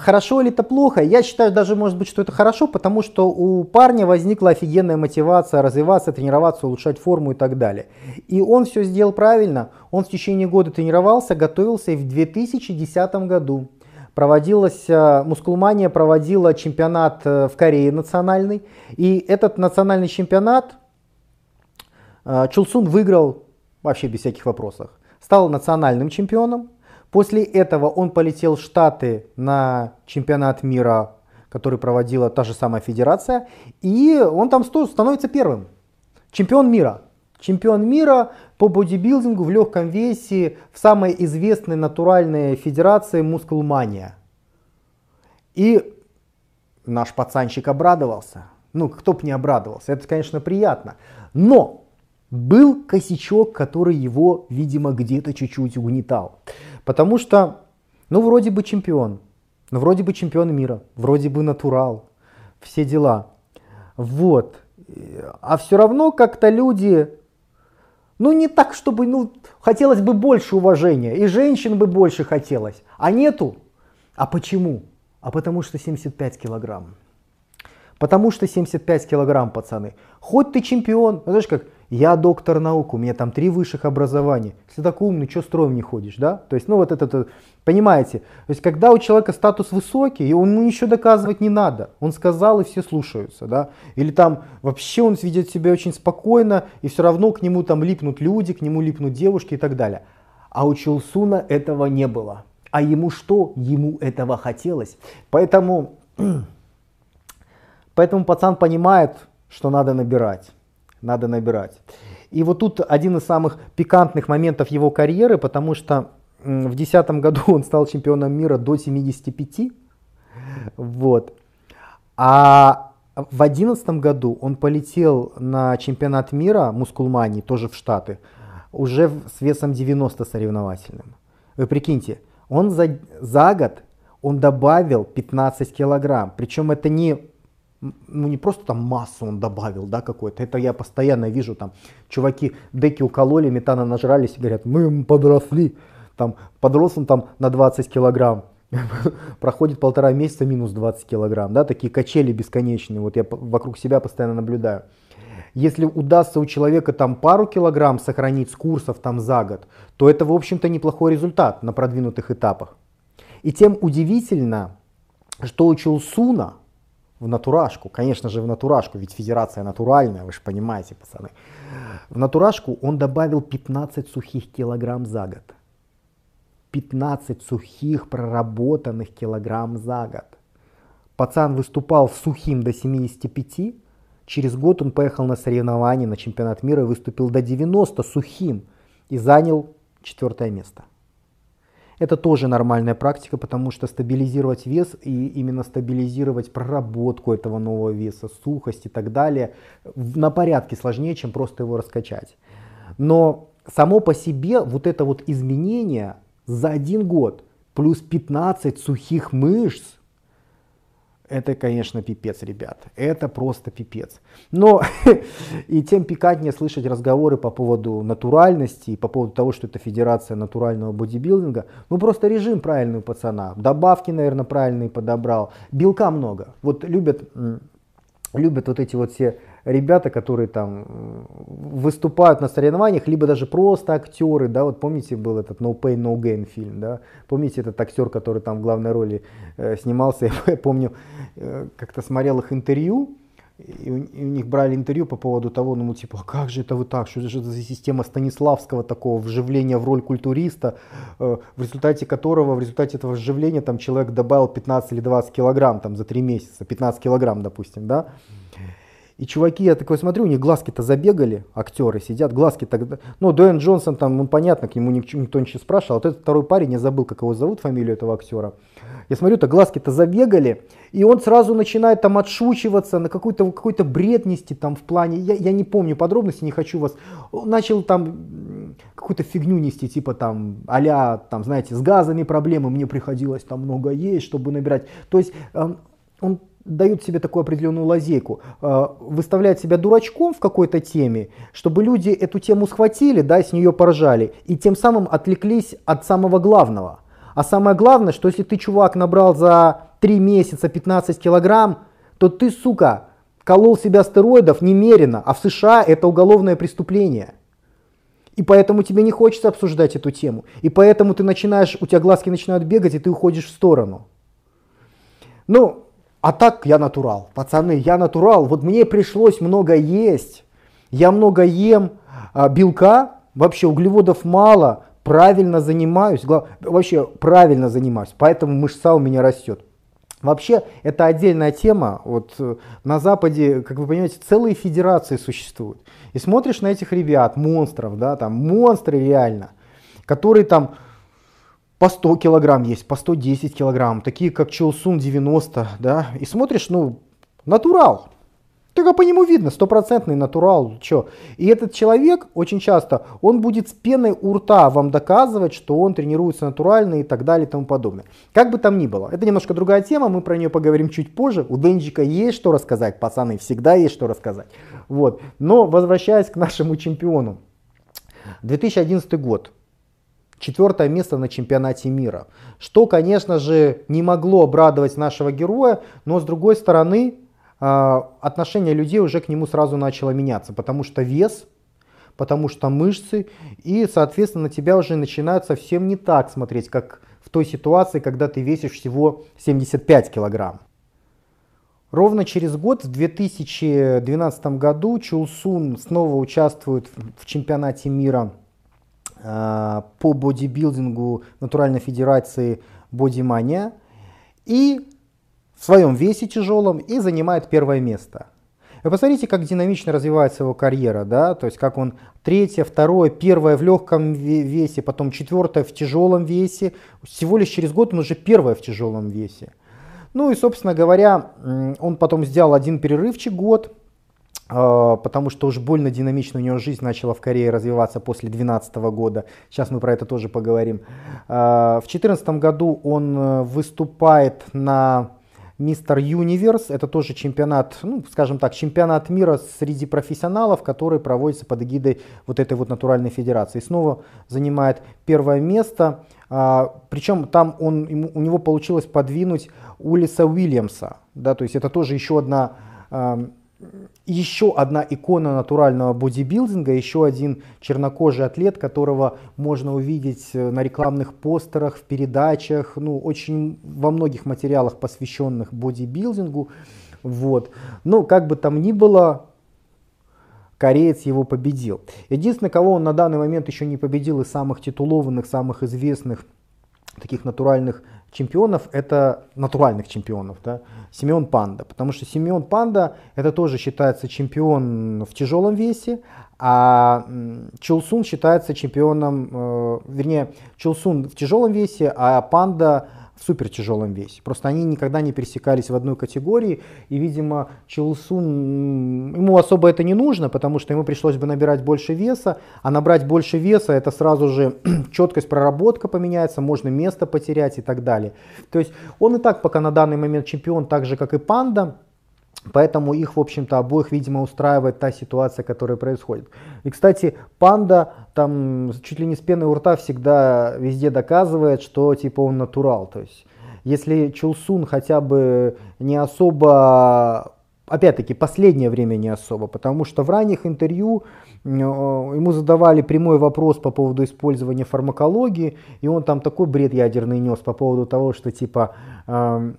Хорошо или это плохо? Я считаю даже, может быть, что это хорошо, потому что у парня возникла офигенная мотивация развиваться, тренироваться, улучшать форму и так далее. И он все сделал правильно. Он в течение года тренировался, готовился и в 2010 году проводилась, э, Мускулмания проводила чемпионат э, в Корее национальный. И этот национальный чемпионат э, Чулсун выиграл вообще без всяких вопросов. Стал национальным чемпионом. После этого он полетел в Штаты на чемпионат мира, который проводила та же самая федерация, и он там становится первым. Чемпион мира. Чемпион мира по бодибилдингу в легком весе в самой известной натуральной федерации Мускулмания. И наш пацанчик обрадовался. Ну, кто бы не обрадовался, это, конечно, приятно. Но был косячок, который его, видимо, где-то чуть-чуть угнетал. Потому что, ну, вроде бы чемпион, ну, вроде бы чемпион мира, вроде бы натурал, все дела. Вот. А все равно как-то люди, ну, не так, чтобы, ну, хотелось бы больше уважения, и женщин бы больше хотелось, а нету. А почему? А потому что 75 килограмм. Потому что 75 килограмм, пацаны. Хоть ты чемпион, знаешь как, я доктор наук, у меня там три высших образования. Если такой умный, что строем не ходишь, да? То есть, ну вот это, это, понимаете? То есть, когда у человека статус высокий, и ему ничего доказывать не надо. Он сказал, и все слушаются, да? Или там вообще он ведет себя очень спокойно, и все равно к нему там липнут люди, к нему липнут девушки и так далее. А у Челсуна этого не было. А ему что? Ему этого хотелось. Поэтому, поэтому пацан понимает, что надо набирать надо набирать. И вот тут один из самых пикантных моментов его карьеры, потому что в 2010 году он стал чемпионом мира до 75. Вот. А в 2011 году он полетел на чемпионат мира мускулмании, тоже в Штаты, уже с весом 90 соревновательным. Вы прикиньте, он за, за год он добавил 15 килограмм. Причем это не ну не просто там массу он добавил, да, какой-то, это я постоянно вижу, там, чуваки деки укололи, метана нажрались и говорят, мы подросли, там, подрос он там на 20 килограмм, проходит полтора месяца минус 20 килограмм, да, такие качели бесконечные, вот я вокруг себя постоянно наблюдаю. Если удастся у человека там пару килограмм сохранить с курсов там за год, то это, в общем-то, неплохой результат на продвинутых этапах. И тем удивительно, что у Чулсуна, в натурашку, конечно же в натурашку, ведь федерация натуральная, вы же понимаете, пацаны. В натурашку он добавил 15 сухих килограмм за год. 15 сухих проработанных килограмм за год. Пацан выступал сухим до 75, через год он поехал на соревнования на чемпионат мира и выступил до 90 сухим и занял четвертое место. Это тоже нормальная практика, потому что стабилизировать вес и именно стабилизировать проработку этого нового веса, сухость и так далее на порядке сложнее, чем просто его раскачать. Но само по себе вот это вот изменение за один год плюс 15 сухих мышц, это, конечно, пипец, ребят. Это просто пипец. Но и тем пикантнее слышать разговоры по поводу натуральности, по поводу того, что это федерация натурального бодибилдинга. Ну, просто режим правильный у пацана. Добавки, наверное, правильные подобрал. Белка много. Вот любят, любят вот эти вот все ребята, которые там выступают на соревнованиях, либо даже просто актеры, да, вот помните был этот No Pain No Gain фильм, да, помните этот актер, который там в главной роли э, снимался, я помню, э, как-то смотрел их интервью, и у, и у них брали интервью по поводу того, ну, типа, а как же это вы так, что же это за система Станиславского такого вживления в роль культуриста, э, в результате которого, в результате этого вживления там человек добавил 15 или 20 килограмм там за 3 месяца, 15 килограмм, допустим, да, И чуваки, я такой смотрю, у них глазки-то забегали, актеры сидят, глазки тогда. Ну, Дуэйн Джонсон там, ну, понятно, к нему никто, никто ничего спрашивал. А вот этот второй парень, я забыл, как его зовут, фамилию этого актера. Я смотрю-то, глазки-то забегали, и он сразу начинает там отшучиваться, на какой-то какой бред нести там в плане, я, я не помню подробности, не хочу вас, он начал там какую-то фигню нести, типа там, а там, знаете, с газами проблемы, мне приходилось там много есть, чтобы набирать. То есть он, он дают себе такую определенную лазейку, э, выставляют себя дурачком в какой-то теме, чтобы люди эту тему схватили, да, с нее поржали, и тем самым отвлеклись от самого главного. А самое главное, что если ты, чувак, набрал за 3 месяца 15 килограмм, то ты, сука, колол себя стероидов немерено, а в США это уголовное преступление. И поэтому тебе не хочется обсуждать эту тему. И поэтому ты начинаешь, у тебя глазки начинают бегать, и ты уходишь в сторону. Ну, а так я натурал. Пацаны, я натурал. Вот мне пришлось много есть. Я много ем а, белка, вообще углеводов мало, правильно занимаюсь, вообще правильно занимаюсь, поэтому мышца у меня растет. Вообще, это отдельная тема. Вот э, на Западе, как вы понимаете, целые федерации существуют. И смотришь на этих ребят, монстров, да, там монстры реально, которые там по 100 килограмм есть, по 110 килограмм, такие как Чулсун 90, да, и смотришь, ну, натурал, только по нему видно, стопроцентный натурал, что. И этот человек очень часто, он будет с пеной у рта вам доказывать, что он тренируется натурально и так далее и тому подобное. Как бы там ни было. Это немножко другая тема, мы про нее поговорим чуть позже. У Денджика есть что рассказать, пацаны, всегда есть что рассказать. Вот. Но возвращаясь к нашему чемпиону. 2011 год. Четвертое место на чемпионате мира. Что, конечно же, не могло обрадовать нашего героя, но с другой стороны, а, отношение людей уже к нему сразу начало меняться, потому что вес, потому что мышцы, и, соответственно, тебя уже начинают совсем не так смотреть, как в той ситуации, когда ты весишь всего 75 килограмм. Ровно через год, в 2012 году, Чулсун снова участвует в чемпионате мира по бодибилдингу Натуральной Федерации Бодимания и в своем весе тяжелом и занимает первое место. Вы посмотрите, как динамично развивается его карьера, да, то есть как он третье, второе, первое в легком весе, потом четвертое в тяжелом весе, всего лишь через год он уже первое в тяжелом весе. Ну и, собственно говоря, он потом сделал один перерывчик год, потому что уж больно динамично у него жизнь начала в Корее развиваться после 2012 года. Сейчас мы про это тоже поговорим. А, в 2014 году он э, выступает на Мистер Юниверс. Это тоже чемпионат, ну, скажем так, чемпионат мира среди профессионалов, который проводится под эгидой вот этой вот натуральной федерации. снова занимает первое место. А, причем там он, у него получилось подвинуть Улиса Уильямса. Да, то есть это тоже еще одна еще одна икона натурального бодибилдинга, еще один чернокожий атлет, которого можно увидеть э, на рекламных постерах, в передачах, ну, очень во многих материалах, посвященных бодибилдингу. Вот. Но как бы там ни было, кореец его победил. Единственное, кого он на данный момент еще не победил из самых титулованных, самых известных таких натуральных чемпионов, это натуральных чемпионов, да, Симеон Панда. Потому что Симеон Панда это тоже считается чемпион в тяжелом весе, а Чулсун считается чемпионом, э, вернее, Чулсун в тяжелом весе, а Панда в супертяжелом весе. Просто они никогда не пересекались в одной категории, и, видимо, Челсун, ему особо это не нужно, потому что ему пришлось бы набирать больше веса, а набрать больше веса, это сразу же четкость проработка поменяется, можно место потерять и так далее. То есть он и так пока на данный момент чемпион, так же, как и Панда, Поэтому их, в общем-то, обоих, видимо, устраивает та ситуация, которая происходит. И, кстати, панда там чуть ли не с пеной у рта всегда везде доказывает, что типа он натурал. То есть, если Чулсун хотя бы не особо опять-таки, последнее время не особо, потому что в ранних интервью э, ему задавали прямой вопрос по поводу использования фармакологии, и он там такой бред ядерный нес по поводу того, что типа э,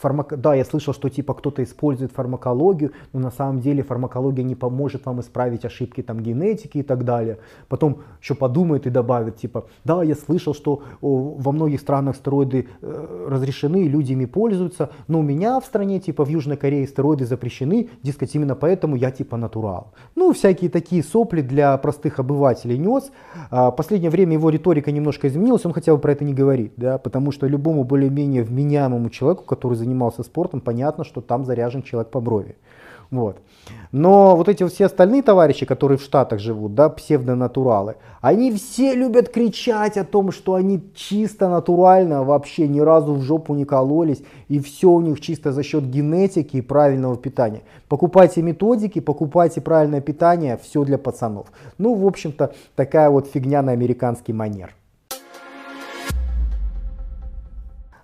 фармак... да, я слышал, что типа кто-то использует фармакологию, но на самом деле фармакология не поможет вам исправить ошибки там генетики и так далее. Потом еще подумает и добавит, типа, да, я слышал, что о, во многих странах стероиды э, разрешены, люди ими пользуются, но у меня в стране, типа в Южной Корее стероиды запрещены, дескать, именно поэтому я типа натурал. Ну, всякие такие сопли для простых обывателей нес. А, последнее время его риторика немножко изменилась, он хотя бы про это не говорит, да, потому что любому более-менее вменяемому человеку, который занимался спортом, понятно, что там заряжен человек по брови. Вот. Но вот эти все остальные товарищи, которые в Штатах живут, да, псевдонатуралы, они все любят кричать о том, что они чисто натурально, вообще ни разу в жопу не кололись, и все у них чисто за счет генетики и правильного питания. Покупайте методики, покупайте правильное питание, все для пацанов. Ну, в общем-то, такая вот фигня на американский манер.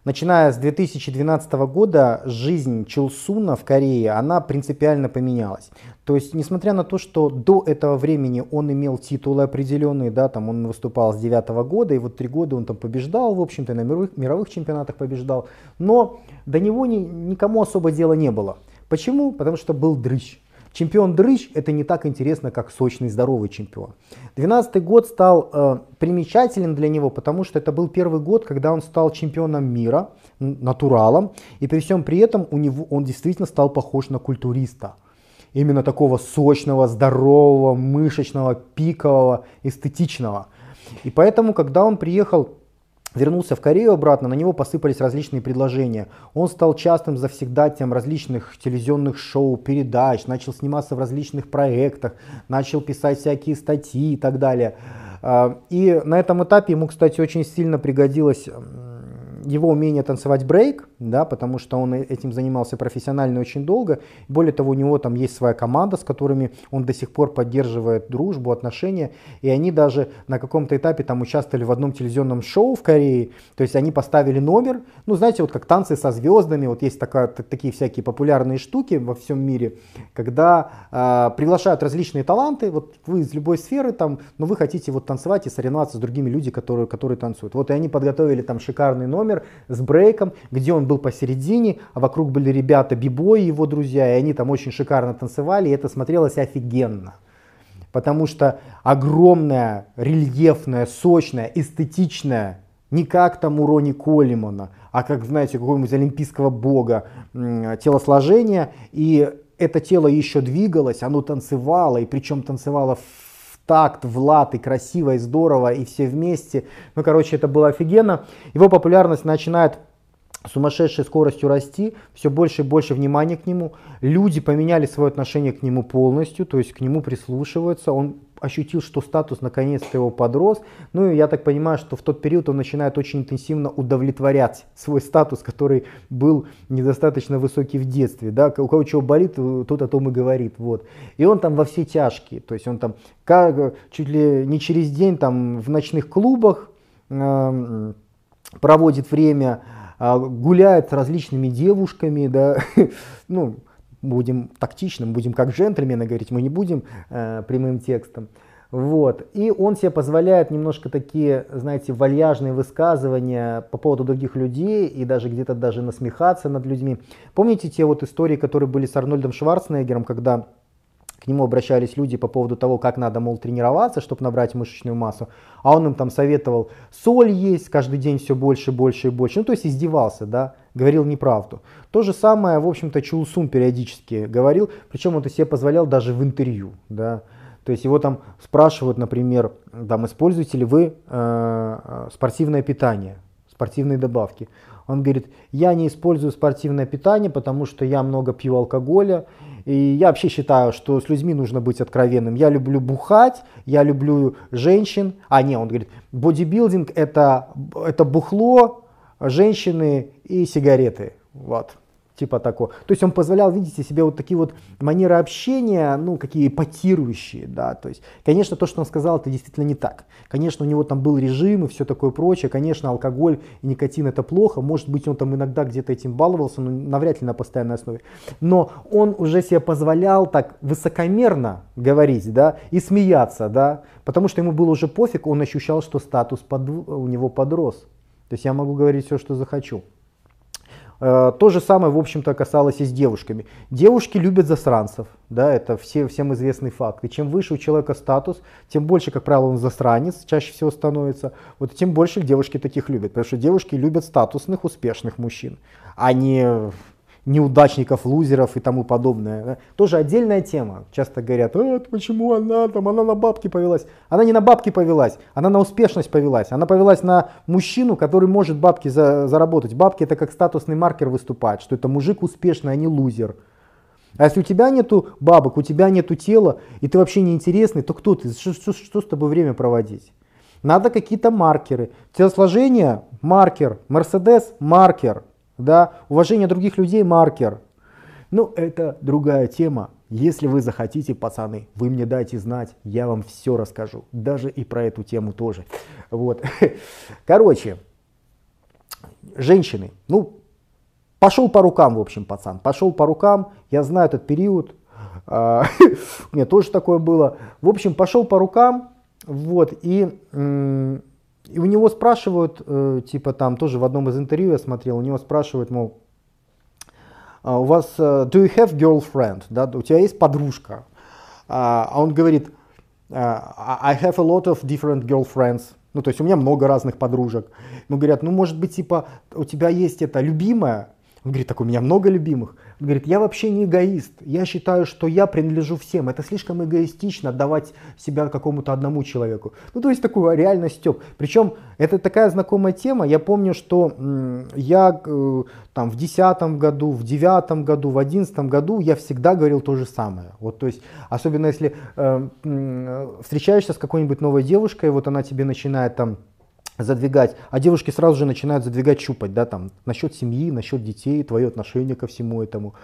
Начиная с 2012 года жизнь Чулсуна в Корее, она принципиально поменялась. То есть, несмотря на то, что до этого времени он имел титулы определенные, да, там он выступал с 9 года, и вот три года он там побеждал, в общем-то, на мировых, мировых чемпионатах побеждал, но до него ни, никому особо дела не было. Почему? Потому что был дрыщ. Чемпион дрыщ это не так интересно, как сочный здоровый чемпион. 12 год стал э, примечателен для него, потому что это был первый год, когда он стал чемпионом мира, натуралом, и при всем при этом у него, он действительно стал похож на культуриста. Именно такого сочного, здорового, мышечного, пикового, эстетичного. И поэтому, когда он приехал вернулся в Корею обратно, на него посыпались различные предложения. Он стал частым завсегдатием различных телевизионных шоу, передач, начал сниматься в различных проектах, начал писать всякие статьи и так далее. А, и на этом этапе ему, кстати, очень сильно пригодилось его умение танцевать брейк, да, потому что он этим занимался профессионально очень долго. Более того, у него там есть своя команда, с которыми он до сих пор поддерживает дружбу, отношения. И они даже на каком-то этапе там участвовали в одном телевизионном шоу в Корее. То есть они поставили номер, ну знаете, вот как танцы со звездами, вот есть такая, такие всякие популярные штуки во всем мире, когда э, приглашают различные таланты, вот вы из любой сферы там, но вы хотите вот танцевать и соревноваться с другими людьми, которые, которые танцуют. Вот и они подготовили там шикарный номер, номер с брейком, где он был посередине, а вокруг были ребята бибои, его друзья, и они там очень шикарно танцевали, и это смотрелось офигенно. Потому что огромная, рельефная, сочная, эстетичная, не как там у Рони Коллимана, а как, знаете, какого-нибудь олимпийского бога телосложения. И это тело еще двигалось, оно танцевало, и причем танцевало в такт, в лад, и красиво, и здорово, и все вместе. Ну, короче, это было офигенно. Его популярность начинает сумасшедшей скоростью расти, все больше и больше внимания к нему. Люди поменяли свое отношение к нему полностью, то есть к нему прислушиваются. Он ощутил, что статус наконец-то его подрос. Ну и я так понимаю, что в тот период он начинает очень интенсивно удовлетворять свой статус, который был недостаточно высокий в детстве. Да? У кого чего болит, тот о том и говорит. Вот. И он там во все тяжкие. То есть он там как, чуть ли не через день там в ночных клубах э, проводит время, э, гуляет с различными девушками, да, ну, будем тактичным, будем как джентльмены говорить, мы не будем э, прямым текстом. Вот. И он себе позволяет немножко такие, знаете, вальяжные высказывания по поводу других людей и даже где-то даже насмехаться над людьми. Помните те вот истории, которые были с Арнольдом Шварценеггером, когда к нему обращались люди по поводу того, как надо, мол, тренироваться, чтобы набрать мышечную массу, а он им там советовал соль есть каждый день все больше, больше и больше, ну то есть издевался, да, говорил неправду. То же самое, в общем-то, Чулсун периодически говорил, причем он это себе позволял даже в интервью, да, то есть его там спрашивают, например, там, используете ли вы э, спортивное питание, спортивные добавки. Он говорит, я не использую спортивное питание, потому что я много пью алкоголя, и я вообще считаю, что с людьми нужно быть откровенным. Я люблю бухать, я люблю женщин. А, не, он говорит, бодибилдинг это, это бухло, женщины и сигареты. Вот типа такого. То есть он позволял, видите, себе вот такие вот манеры общения, ну, какие эпатирующие, да, то есть, конечно, то, что он сказал, это действительно не так. Конечно, у него там был режим и все такое прочее, конечно, алкоголь и никотин это плохо, может быть, он там иногда где-то этим баловался, но навряд ли на постоянной основе. Но он уже себе позволял так высокомерно говорить, да, и смеяться, да, потому что ему было уже пофиг, он ощущал, что статус под, у него подрос. То есть я могу говорить все, что захочу. Э, то же самое, в общем-то, касалось и с девушками. Девушки любят засранцев, да, это все, всем известный факт. И чем выше у человека статус, тем больше, как правило, он засранец чаще всего становится, вот тем больше девушки таких любят. Потому что девушки любят статусных, успешных мужчин, а не неудачников, лузеров и тому подобное. Да? Тоже отдельная тема. Часто говорят, а, почему она там, она на бабки повелась. Она не на бабки повелась, она на успешность повелась. Она повелась на мужчину, который может бабки за, заработать. Бабки это как статусный маркер выступает, что это мужик успешный, а не лузер. А если у тебя нету бабок, у тебя нету тела, и ты вообще не интересный, то кто ты? Что, что, что с тобой время проводить? Надо какие-то маркеры. Телосложение – маркер. Мерседес – маркер да, уважение других людей маркер. Ну, это другая тема. Если вы захотите, пацаны, вы мне дайте знать, я вам все расскажу. Даже и про эту тему тоже. Вот. Короче, женщины, ну, пошел по рукам, в общем, пацан. Пошел по рукам, я знаю этот период. А, у меня тоже такое было. В общем, пошел по рукам, вот, и и у него спрашивают, э, типа там тоже в одном из интервью я смотрел, у него спрашивают, мол, «А у вас, э, do you have girlfriend, да, у тебя есть подружка? А, а он говорит, I have a lot of different girlfriends, ну то есть у меня много разных подружек. Ну говорят, ну может быть типа у тебя есть это любимая, он говорит, так у меня много любимых. Говорит, я вообще не эгоист. Я считаю, что я принадлежу всем. Это слишком эгоистично отдавать себя какому-то одному человеку. Ну, то есть такую реально степ. Причем это такая знакомая тема. Я помню, что я э, там в десятом году, в девятом году, в одиннадцатом году я всегда говорил то же самое. Вот, то есть, особенно если э, э, встречаешься с какой-нибудь новой девушкой, вот она тебе начинает там задвигать, а девушки сразу же начинают задвигать, щупать, да, там, насчет семьи, насчет детей, твое отношение ко всему этому.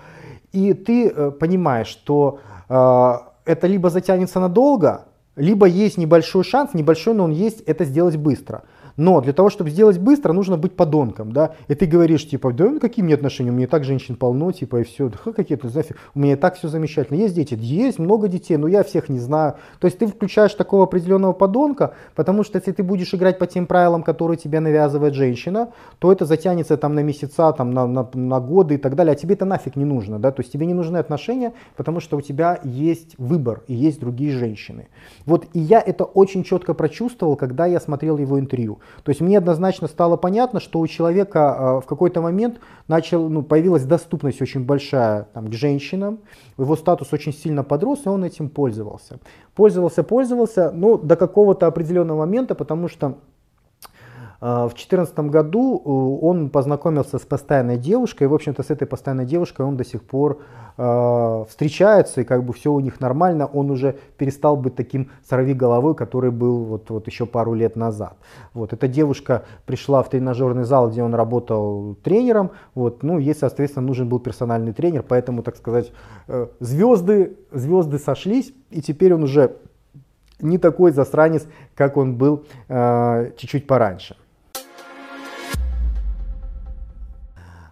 И ты э, понимаешь, что э, это либо затянется надолго, либо есть небольшой шанс, небольшой, но он есть, это сделать быстро. Но для того, чтобы сделать быстро, нужно быть подонком, да. И ты говоришь, типа, да ну какие мне отношения, у меня и так женщин полно, типа, и все, да какие-то, знаешь, у меня и так все замечательно. Есть дети, есть много детей, но я всех не знаю. То есть ты включаешь такого определенного подонка, потому что если ты будешь играть по тем правилам, которые тебе навязывает женщина, то это затянется там на месяца, там на, на, на годы и так далее, а тебе это нафиг не нужно, да, то есть тебе не нужны отношения, потому что у тебя есть выбор и есть другие женщины. Вот и я это очень четко прочувствовал, когда я смотрел его интервью. То есть мне однозначно стало понятно, что у человека а, в какой-то момент начал, ну, появилась доступность очень большая там, к женщинам, его статус очень сильно подрос, и он этим пользовался. Пользовался, пользовался, но до какого-то определенного момента, потому что в 2014 году э, он познакомился с постоянной девушкой, и, в общем-то, с этой постоянной девушкой он до сих пор э, встречается, и как бы все у них нормально, он уже перестал быть таким сорви головой, который был вот, вот еще пару лет назад. Вот, эта девушка пришла в тренажерный зал, где он работал тренером, вот, ну, ей, соответственно, нужен был персональный тренер, поэтому, так сказать, э, звезды, звезды сошлись, и теперь он уже не такой засранец, как он был э, чуть-чуть пораньше.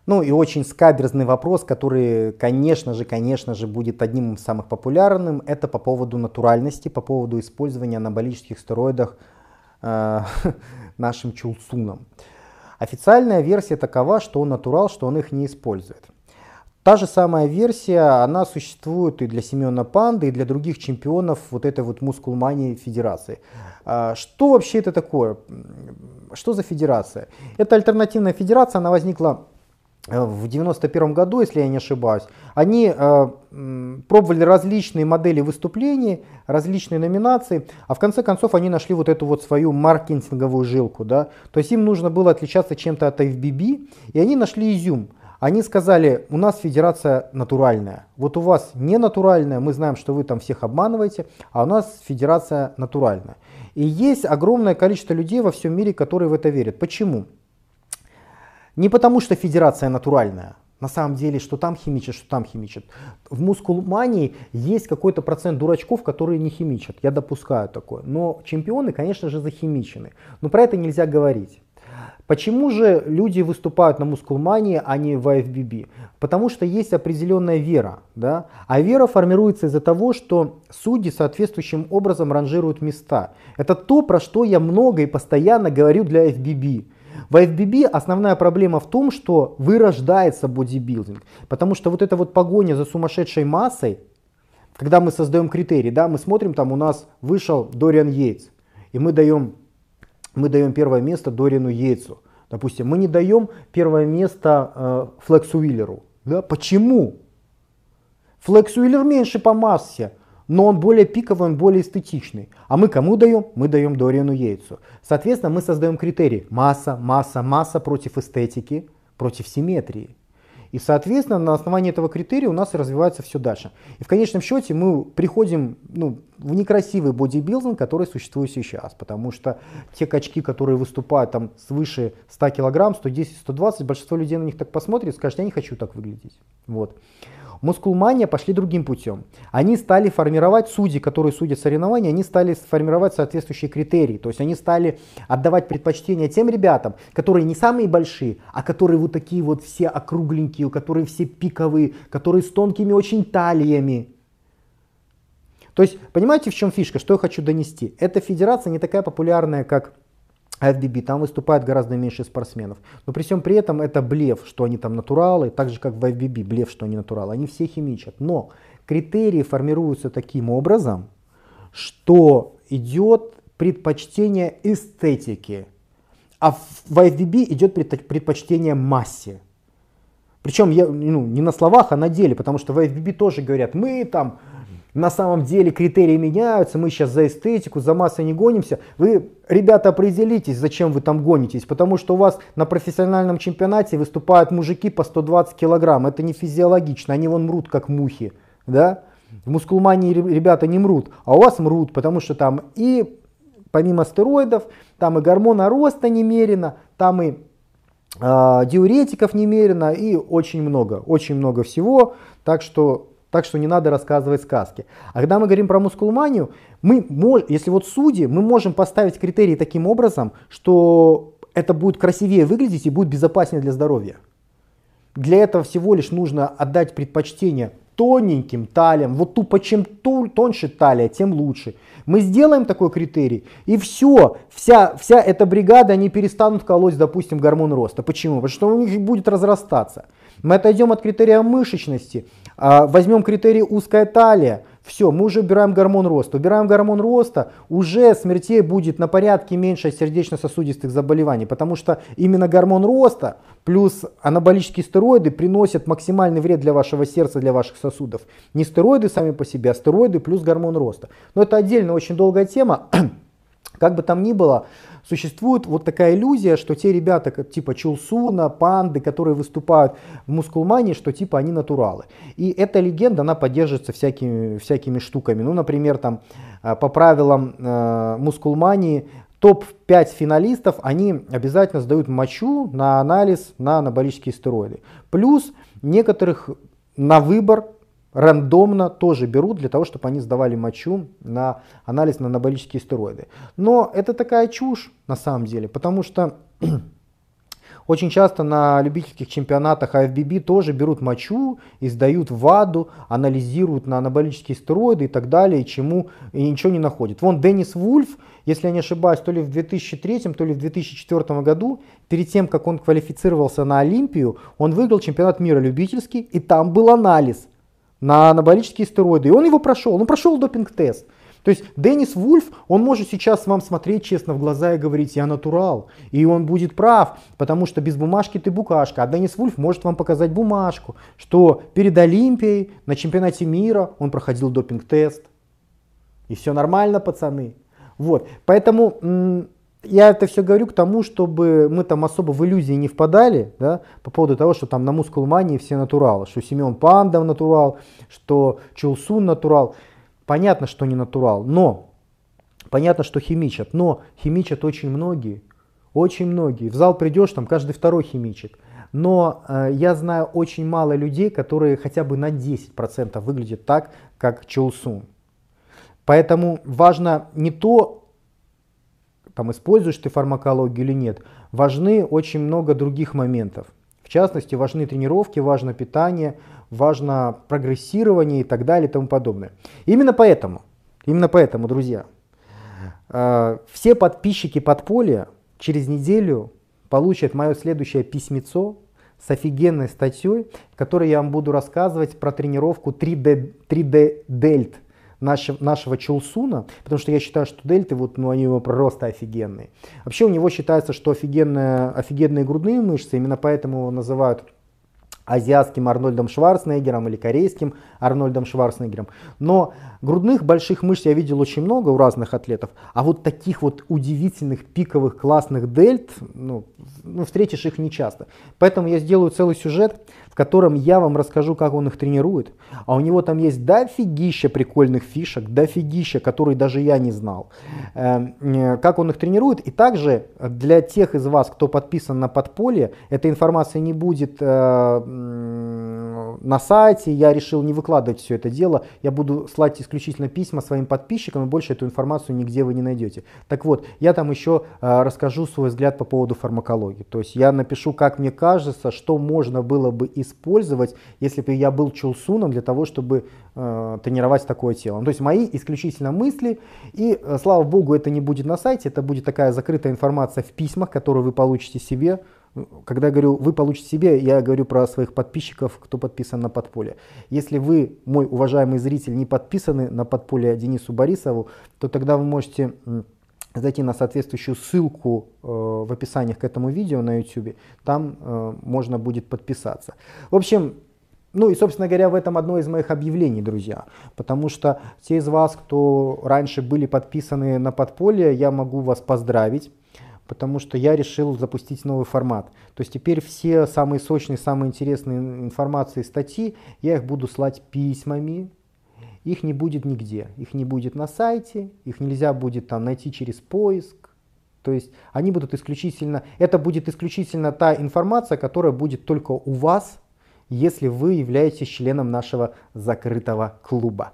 Ну и очень скаберзный вопрос, который, конечно же, конечно же, будет одним из самых популярным, это по поводу натуральности, по поводу использования анаболических стероидов э, нашим чулсуном. Официальная версия такова, что он натурал, что он их не использует. Та же самая версия, она существует и для Семена Панды, и для других чемпионов вот этой вот мускулмании федерации. А, что вообще это такое? Что за федерация? Это альтернативная федерация, она возникла в 91 году, если я не ошибаюсь, они э, пробовали различные модели выступлений, различные номинации, а в конце концов они нашли вот эту вот свою маркетинговую жилку, да, то есть им нужно было отличаться чем-то от FBB, и они нашли изюм. Они сказали, у нас федерация натуральная, вот у вас не натуральная, мы знаем, что вы там всех обманываете, а у нас федерация натуральная. И есть огромное количество людей во всем мире, которые в это верят. Почему? Не потому, что федерация натуральная, на самом деле, что там химичат, что там химичат. В мускулмании есть какой-то процент дурачков, которые не химичат. Я допускаю такое. Но чемпионы, конечно же, захимичены. Но про это нельзя говорить. Почему же люди выступают на мускулмании, а не в IFBB? Потому что есть определенная вера. Да? А вера формируется из-за того, что судьи соответствующим образом ранжируют места. Это то, про что я много и постоянно говорю для FBB. В FBB основная проблема в том, что вырождается бодибилдинг, потому что вот эта вот погоня за сумасшедшей массой, когда мы создаем критерии, да, мы смотрим, там у нас вышел Дориан Йейтс, и мы даем, мы даем первое место Дориану Йейтсу. Допустим, мы не даем первое место э, Флексу Уиллеру. Да? Почему? Флекс Уиллер меньше по массе, но он более пиковый, он более эстетичный. А мы кому даем? Мы даем Дориану Йейтсу. Соответственно, мы создаем критерий масса, масса, масса против эстетики, против симметрии. И, соответственно, на основании этого критерия у нас развивается все дальше. И в конечном счете мы приходим ну, в некрасивый бодибилдинг, который существует сейчас. Потому что те качки, которые выступают там свыше 100 килограмм, 110, 120, большинство людей на них так посмотрит и скажет, я не хочу так выглядеть. Вот. Мускулмания пошли другим путем. Они стали формировать судьи, которые судят соревнования, они стали формировать соответствующие критерии. То есть они стали отдавать предпочтение тем ребятам, которые не самые большие, а которые вот такие вот все округленькие, которые все пиковые, которые с тонкими очень талиями. То есть, понимаете, в чем фишка, что я хочу донести? Эта федерация не такая популярная, как FBB, там выступает гораздо меньше спортсменов. Но при всем при этом это блеф, что они там натуралы, так же как в FBB, блеф, что они натуралы. Они все химичат. Но критерии формируются таким образом, что идет предпочтение эстетики, а в FBB идет предпочтение массе. Причем я, ну, не на словах, а на деле, потому что в FBB тоже говорят, мы там на самом деле критерии меняются, мы сейчас за эстетику, за массой не гонимся. Вы, ребята, определитесь, зачем вы там гонитесь, потому что у вас на профессиональном чемпионате выступают мужики по 120 килограмм, это не физиологично, они вон мрут как мухи, да? В мускулмании ребята не мрут, а у вас мрут, потому что там и помимо стероидов, там и гормона роста немерено, там и э, диуретиков немерено и очень много, очень много всего. Так что так что не надо рассказывать сказки. А когда мы говорим про мускулманию, мы, если вот судьи, мы можем поставить критерии таким образом, что это будет красивее выглядеть и будет безопаснее для здоровья. Для этого всего лишь нужно отдать предпочтение тоненьким талиям. Вот тупо чем тоньше талия, тем лучше. Мы сделаем такой критерий, и все, вся, вся эта бригада, они перестанут колоть, допустим, гормон роста. Почему? Потому что у них будет разрастаться. Мы отойдем от критерия мышечности, возьмем критерий узкая талия, все, мы уже убираем гормон роста. Убираем гормон роста, уже смертей будет на порядке меньше сердечно-сосудистых заболеваний, потому что именно гормон роста плюс анаболические стероиды приносят максимальный вред для вашего сердца, для ваших сосудов. Не стероиды сами по себе, а стероиды плюс гормон роста. Но это отдельно очень долгая тема. Как бы там ни было, существует вот такая иллюзия, что те ребята, типа Чулсуна, Панды, которые выступают в мускулмании, что типа они натуралы. И эта легенда, она поддерживается всякими, всякими штуками. Ну, например, там э, по правилам э, мускулмании топ-5 финалистов, они обязательно сдают мочу на анализ на анаболические стероиды. Плюс некоторых на выбор рандомно тоже берут для того, чтобы они сдавали мочу на анализ на анаболические стероиды. Но это такая чушь на самом деле, потому что очень часто на любительских чемпионатах АФББ тоже берут мочу и сдают в ВАДу, анализируют на анаболические стероиды и так далее, и чему и ничего не находят. Вон Деннис Вульф, если я не ошибаюсь, то ли в 2003, то ли в 2004 году, перед тем, как он квалифицировался на Олимпию, он выиграл чемпионат мира любительский, и там был анализ на анаболические стероиды. И он его прошел, он прошел допинг-тест. То есть Деннис Вульф, он может сейчас вам смотреть честно в глаза и говорить, я натурал. И он будет прав, потому что без бумажки ты букашка. А Деннис Вульф может вам показать бумажку, что перед Олимпией на чемпионате мира он проходил допинг-тест. И все нормально, пацаны. Вот. Поэтому я это все говорю к тому, чтобы мы там особо в иллюзии не впадали, да, по поводу того, что там на мускулмании все натуралы, что Семен Пандов натурал, что Чулсун натурал. Понятно, что не натурал, но понятно, что химичат, но химичат очень многие, очень многие. В зал придешь, там каждый второй химичит. Но э, я знаю очень мало людей, которые хотя бы на 10% выглядят так, как Чулсун. Поэтому важно не то, там используешь ты фармакологию или нет, важны очень много других моментов. В частности, важны тренировки, важно питание, важно прогрессирование и так далее и тому подобное. Именно поэтому, именно поэтому, друзья, э, все подписчики подполья через неделю получат мое следующее письмецо с офигенной статьей, в которой я вам буду рассказывать про тренировку 3D, 3D дельт нашего, нашего Чулсуна, потому что я считаю, что дельты, вот, ну, они просто офигенные. Вообще у него считается, что офигенные, офигенные грудные мышцы, именно поэтому его называют азиатским Арнольдом Шварценеггером или корейским Арнольдом Шварценеггером. Но грудных больших мышц я видел очень много у разных атлетов, а вот таких вот удивительных пиковых классных дельт, ну, ну встретишь их нечасто. Поэтому я сделаю целый сюжет, котором я вам расскажу, как он их тренирует. А у него там есть дофигища прикольных фишек, дофигища, которые даже я не знал. Эм, э, как он их тренирует. И также для тех из вас, кто подписан на подполье, эта информация не будет э, на сайте, я решил не выкладывать все это дело, я буду слать исключительно письма своим подписчикам, и больше эту информацию нигде вы не найдете. Так вот, я там еще э, расскажу свой взгляд по поводу фармакологии, то есть я напишу, как мне кажется, что можно было бы использовать, если бы я был чулсуном для того, чтобы э, тренировать такое тело. Ну, то есть мои исключительно мысли, и э, слава богу, это не будет на сайте, это будет такая закрытая информация в письмах, которую вы получите себе, когда говорю, вы получите себе, я говорю про своих подписчиков, кто подписан на подполье. Если вы, мой уважаемый зритель, не подписаны на подполье Денису Борисову, то тогда вы можете зайти на соответствующую ссылку э, в описании к этому видео на YouTube. Там э, можно будет подписаться. В общем, ну и, собственно говоря, в этом одно из моих объявлений, друзья. Потому что те из вас, кто раньше были подписаны на подполье, я могу вас поздравить потому что я решил запустить новый формат. То есть теперь все самые сочные, самые интересные информации, статьи, я их буду слать письмами, их не будет нигде, их не будет на сайте, их нельзя будет там найти через поиск. То есть они будут исключительно, это будет исключительно та информация, которая будет только у вас если вы являетесь членом нашего закрытого клуба.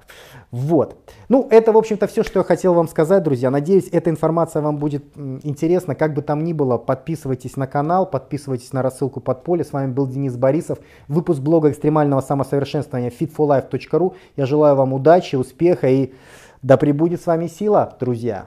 Вот. Ну, это, в общем-то, все, что я хотел вам сказать, друзья. Надеюсь, эта информация вам будет интересна. Как бы там ни было, подписывайтесь на канал, подписывайтесь на рассылку подполья. С вами был Денис Борисов. Выпуск блога экстремального самосовершенствования fitforlife.ru. Я желаю вам удачи, успеха и да пребудет с вами сила, друзья.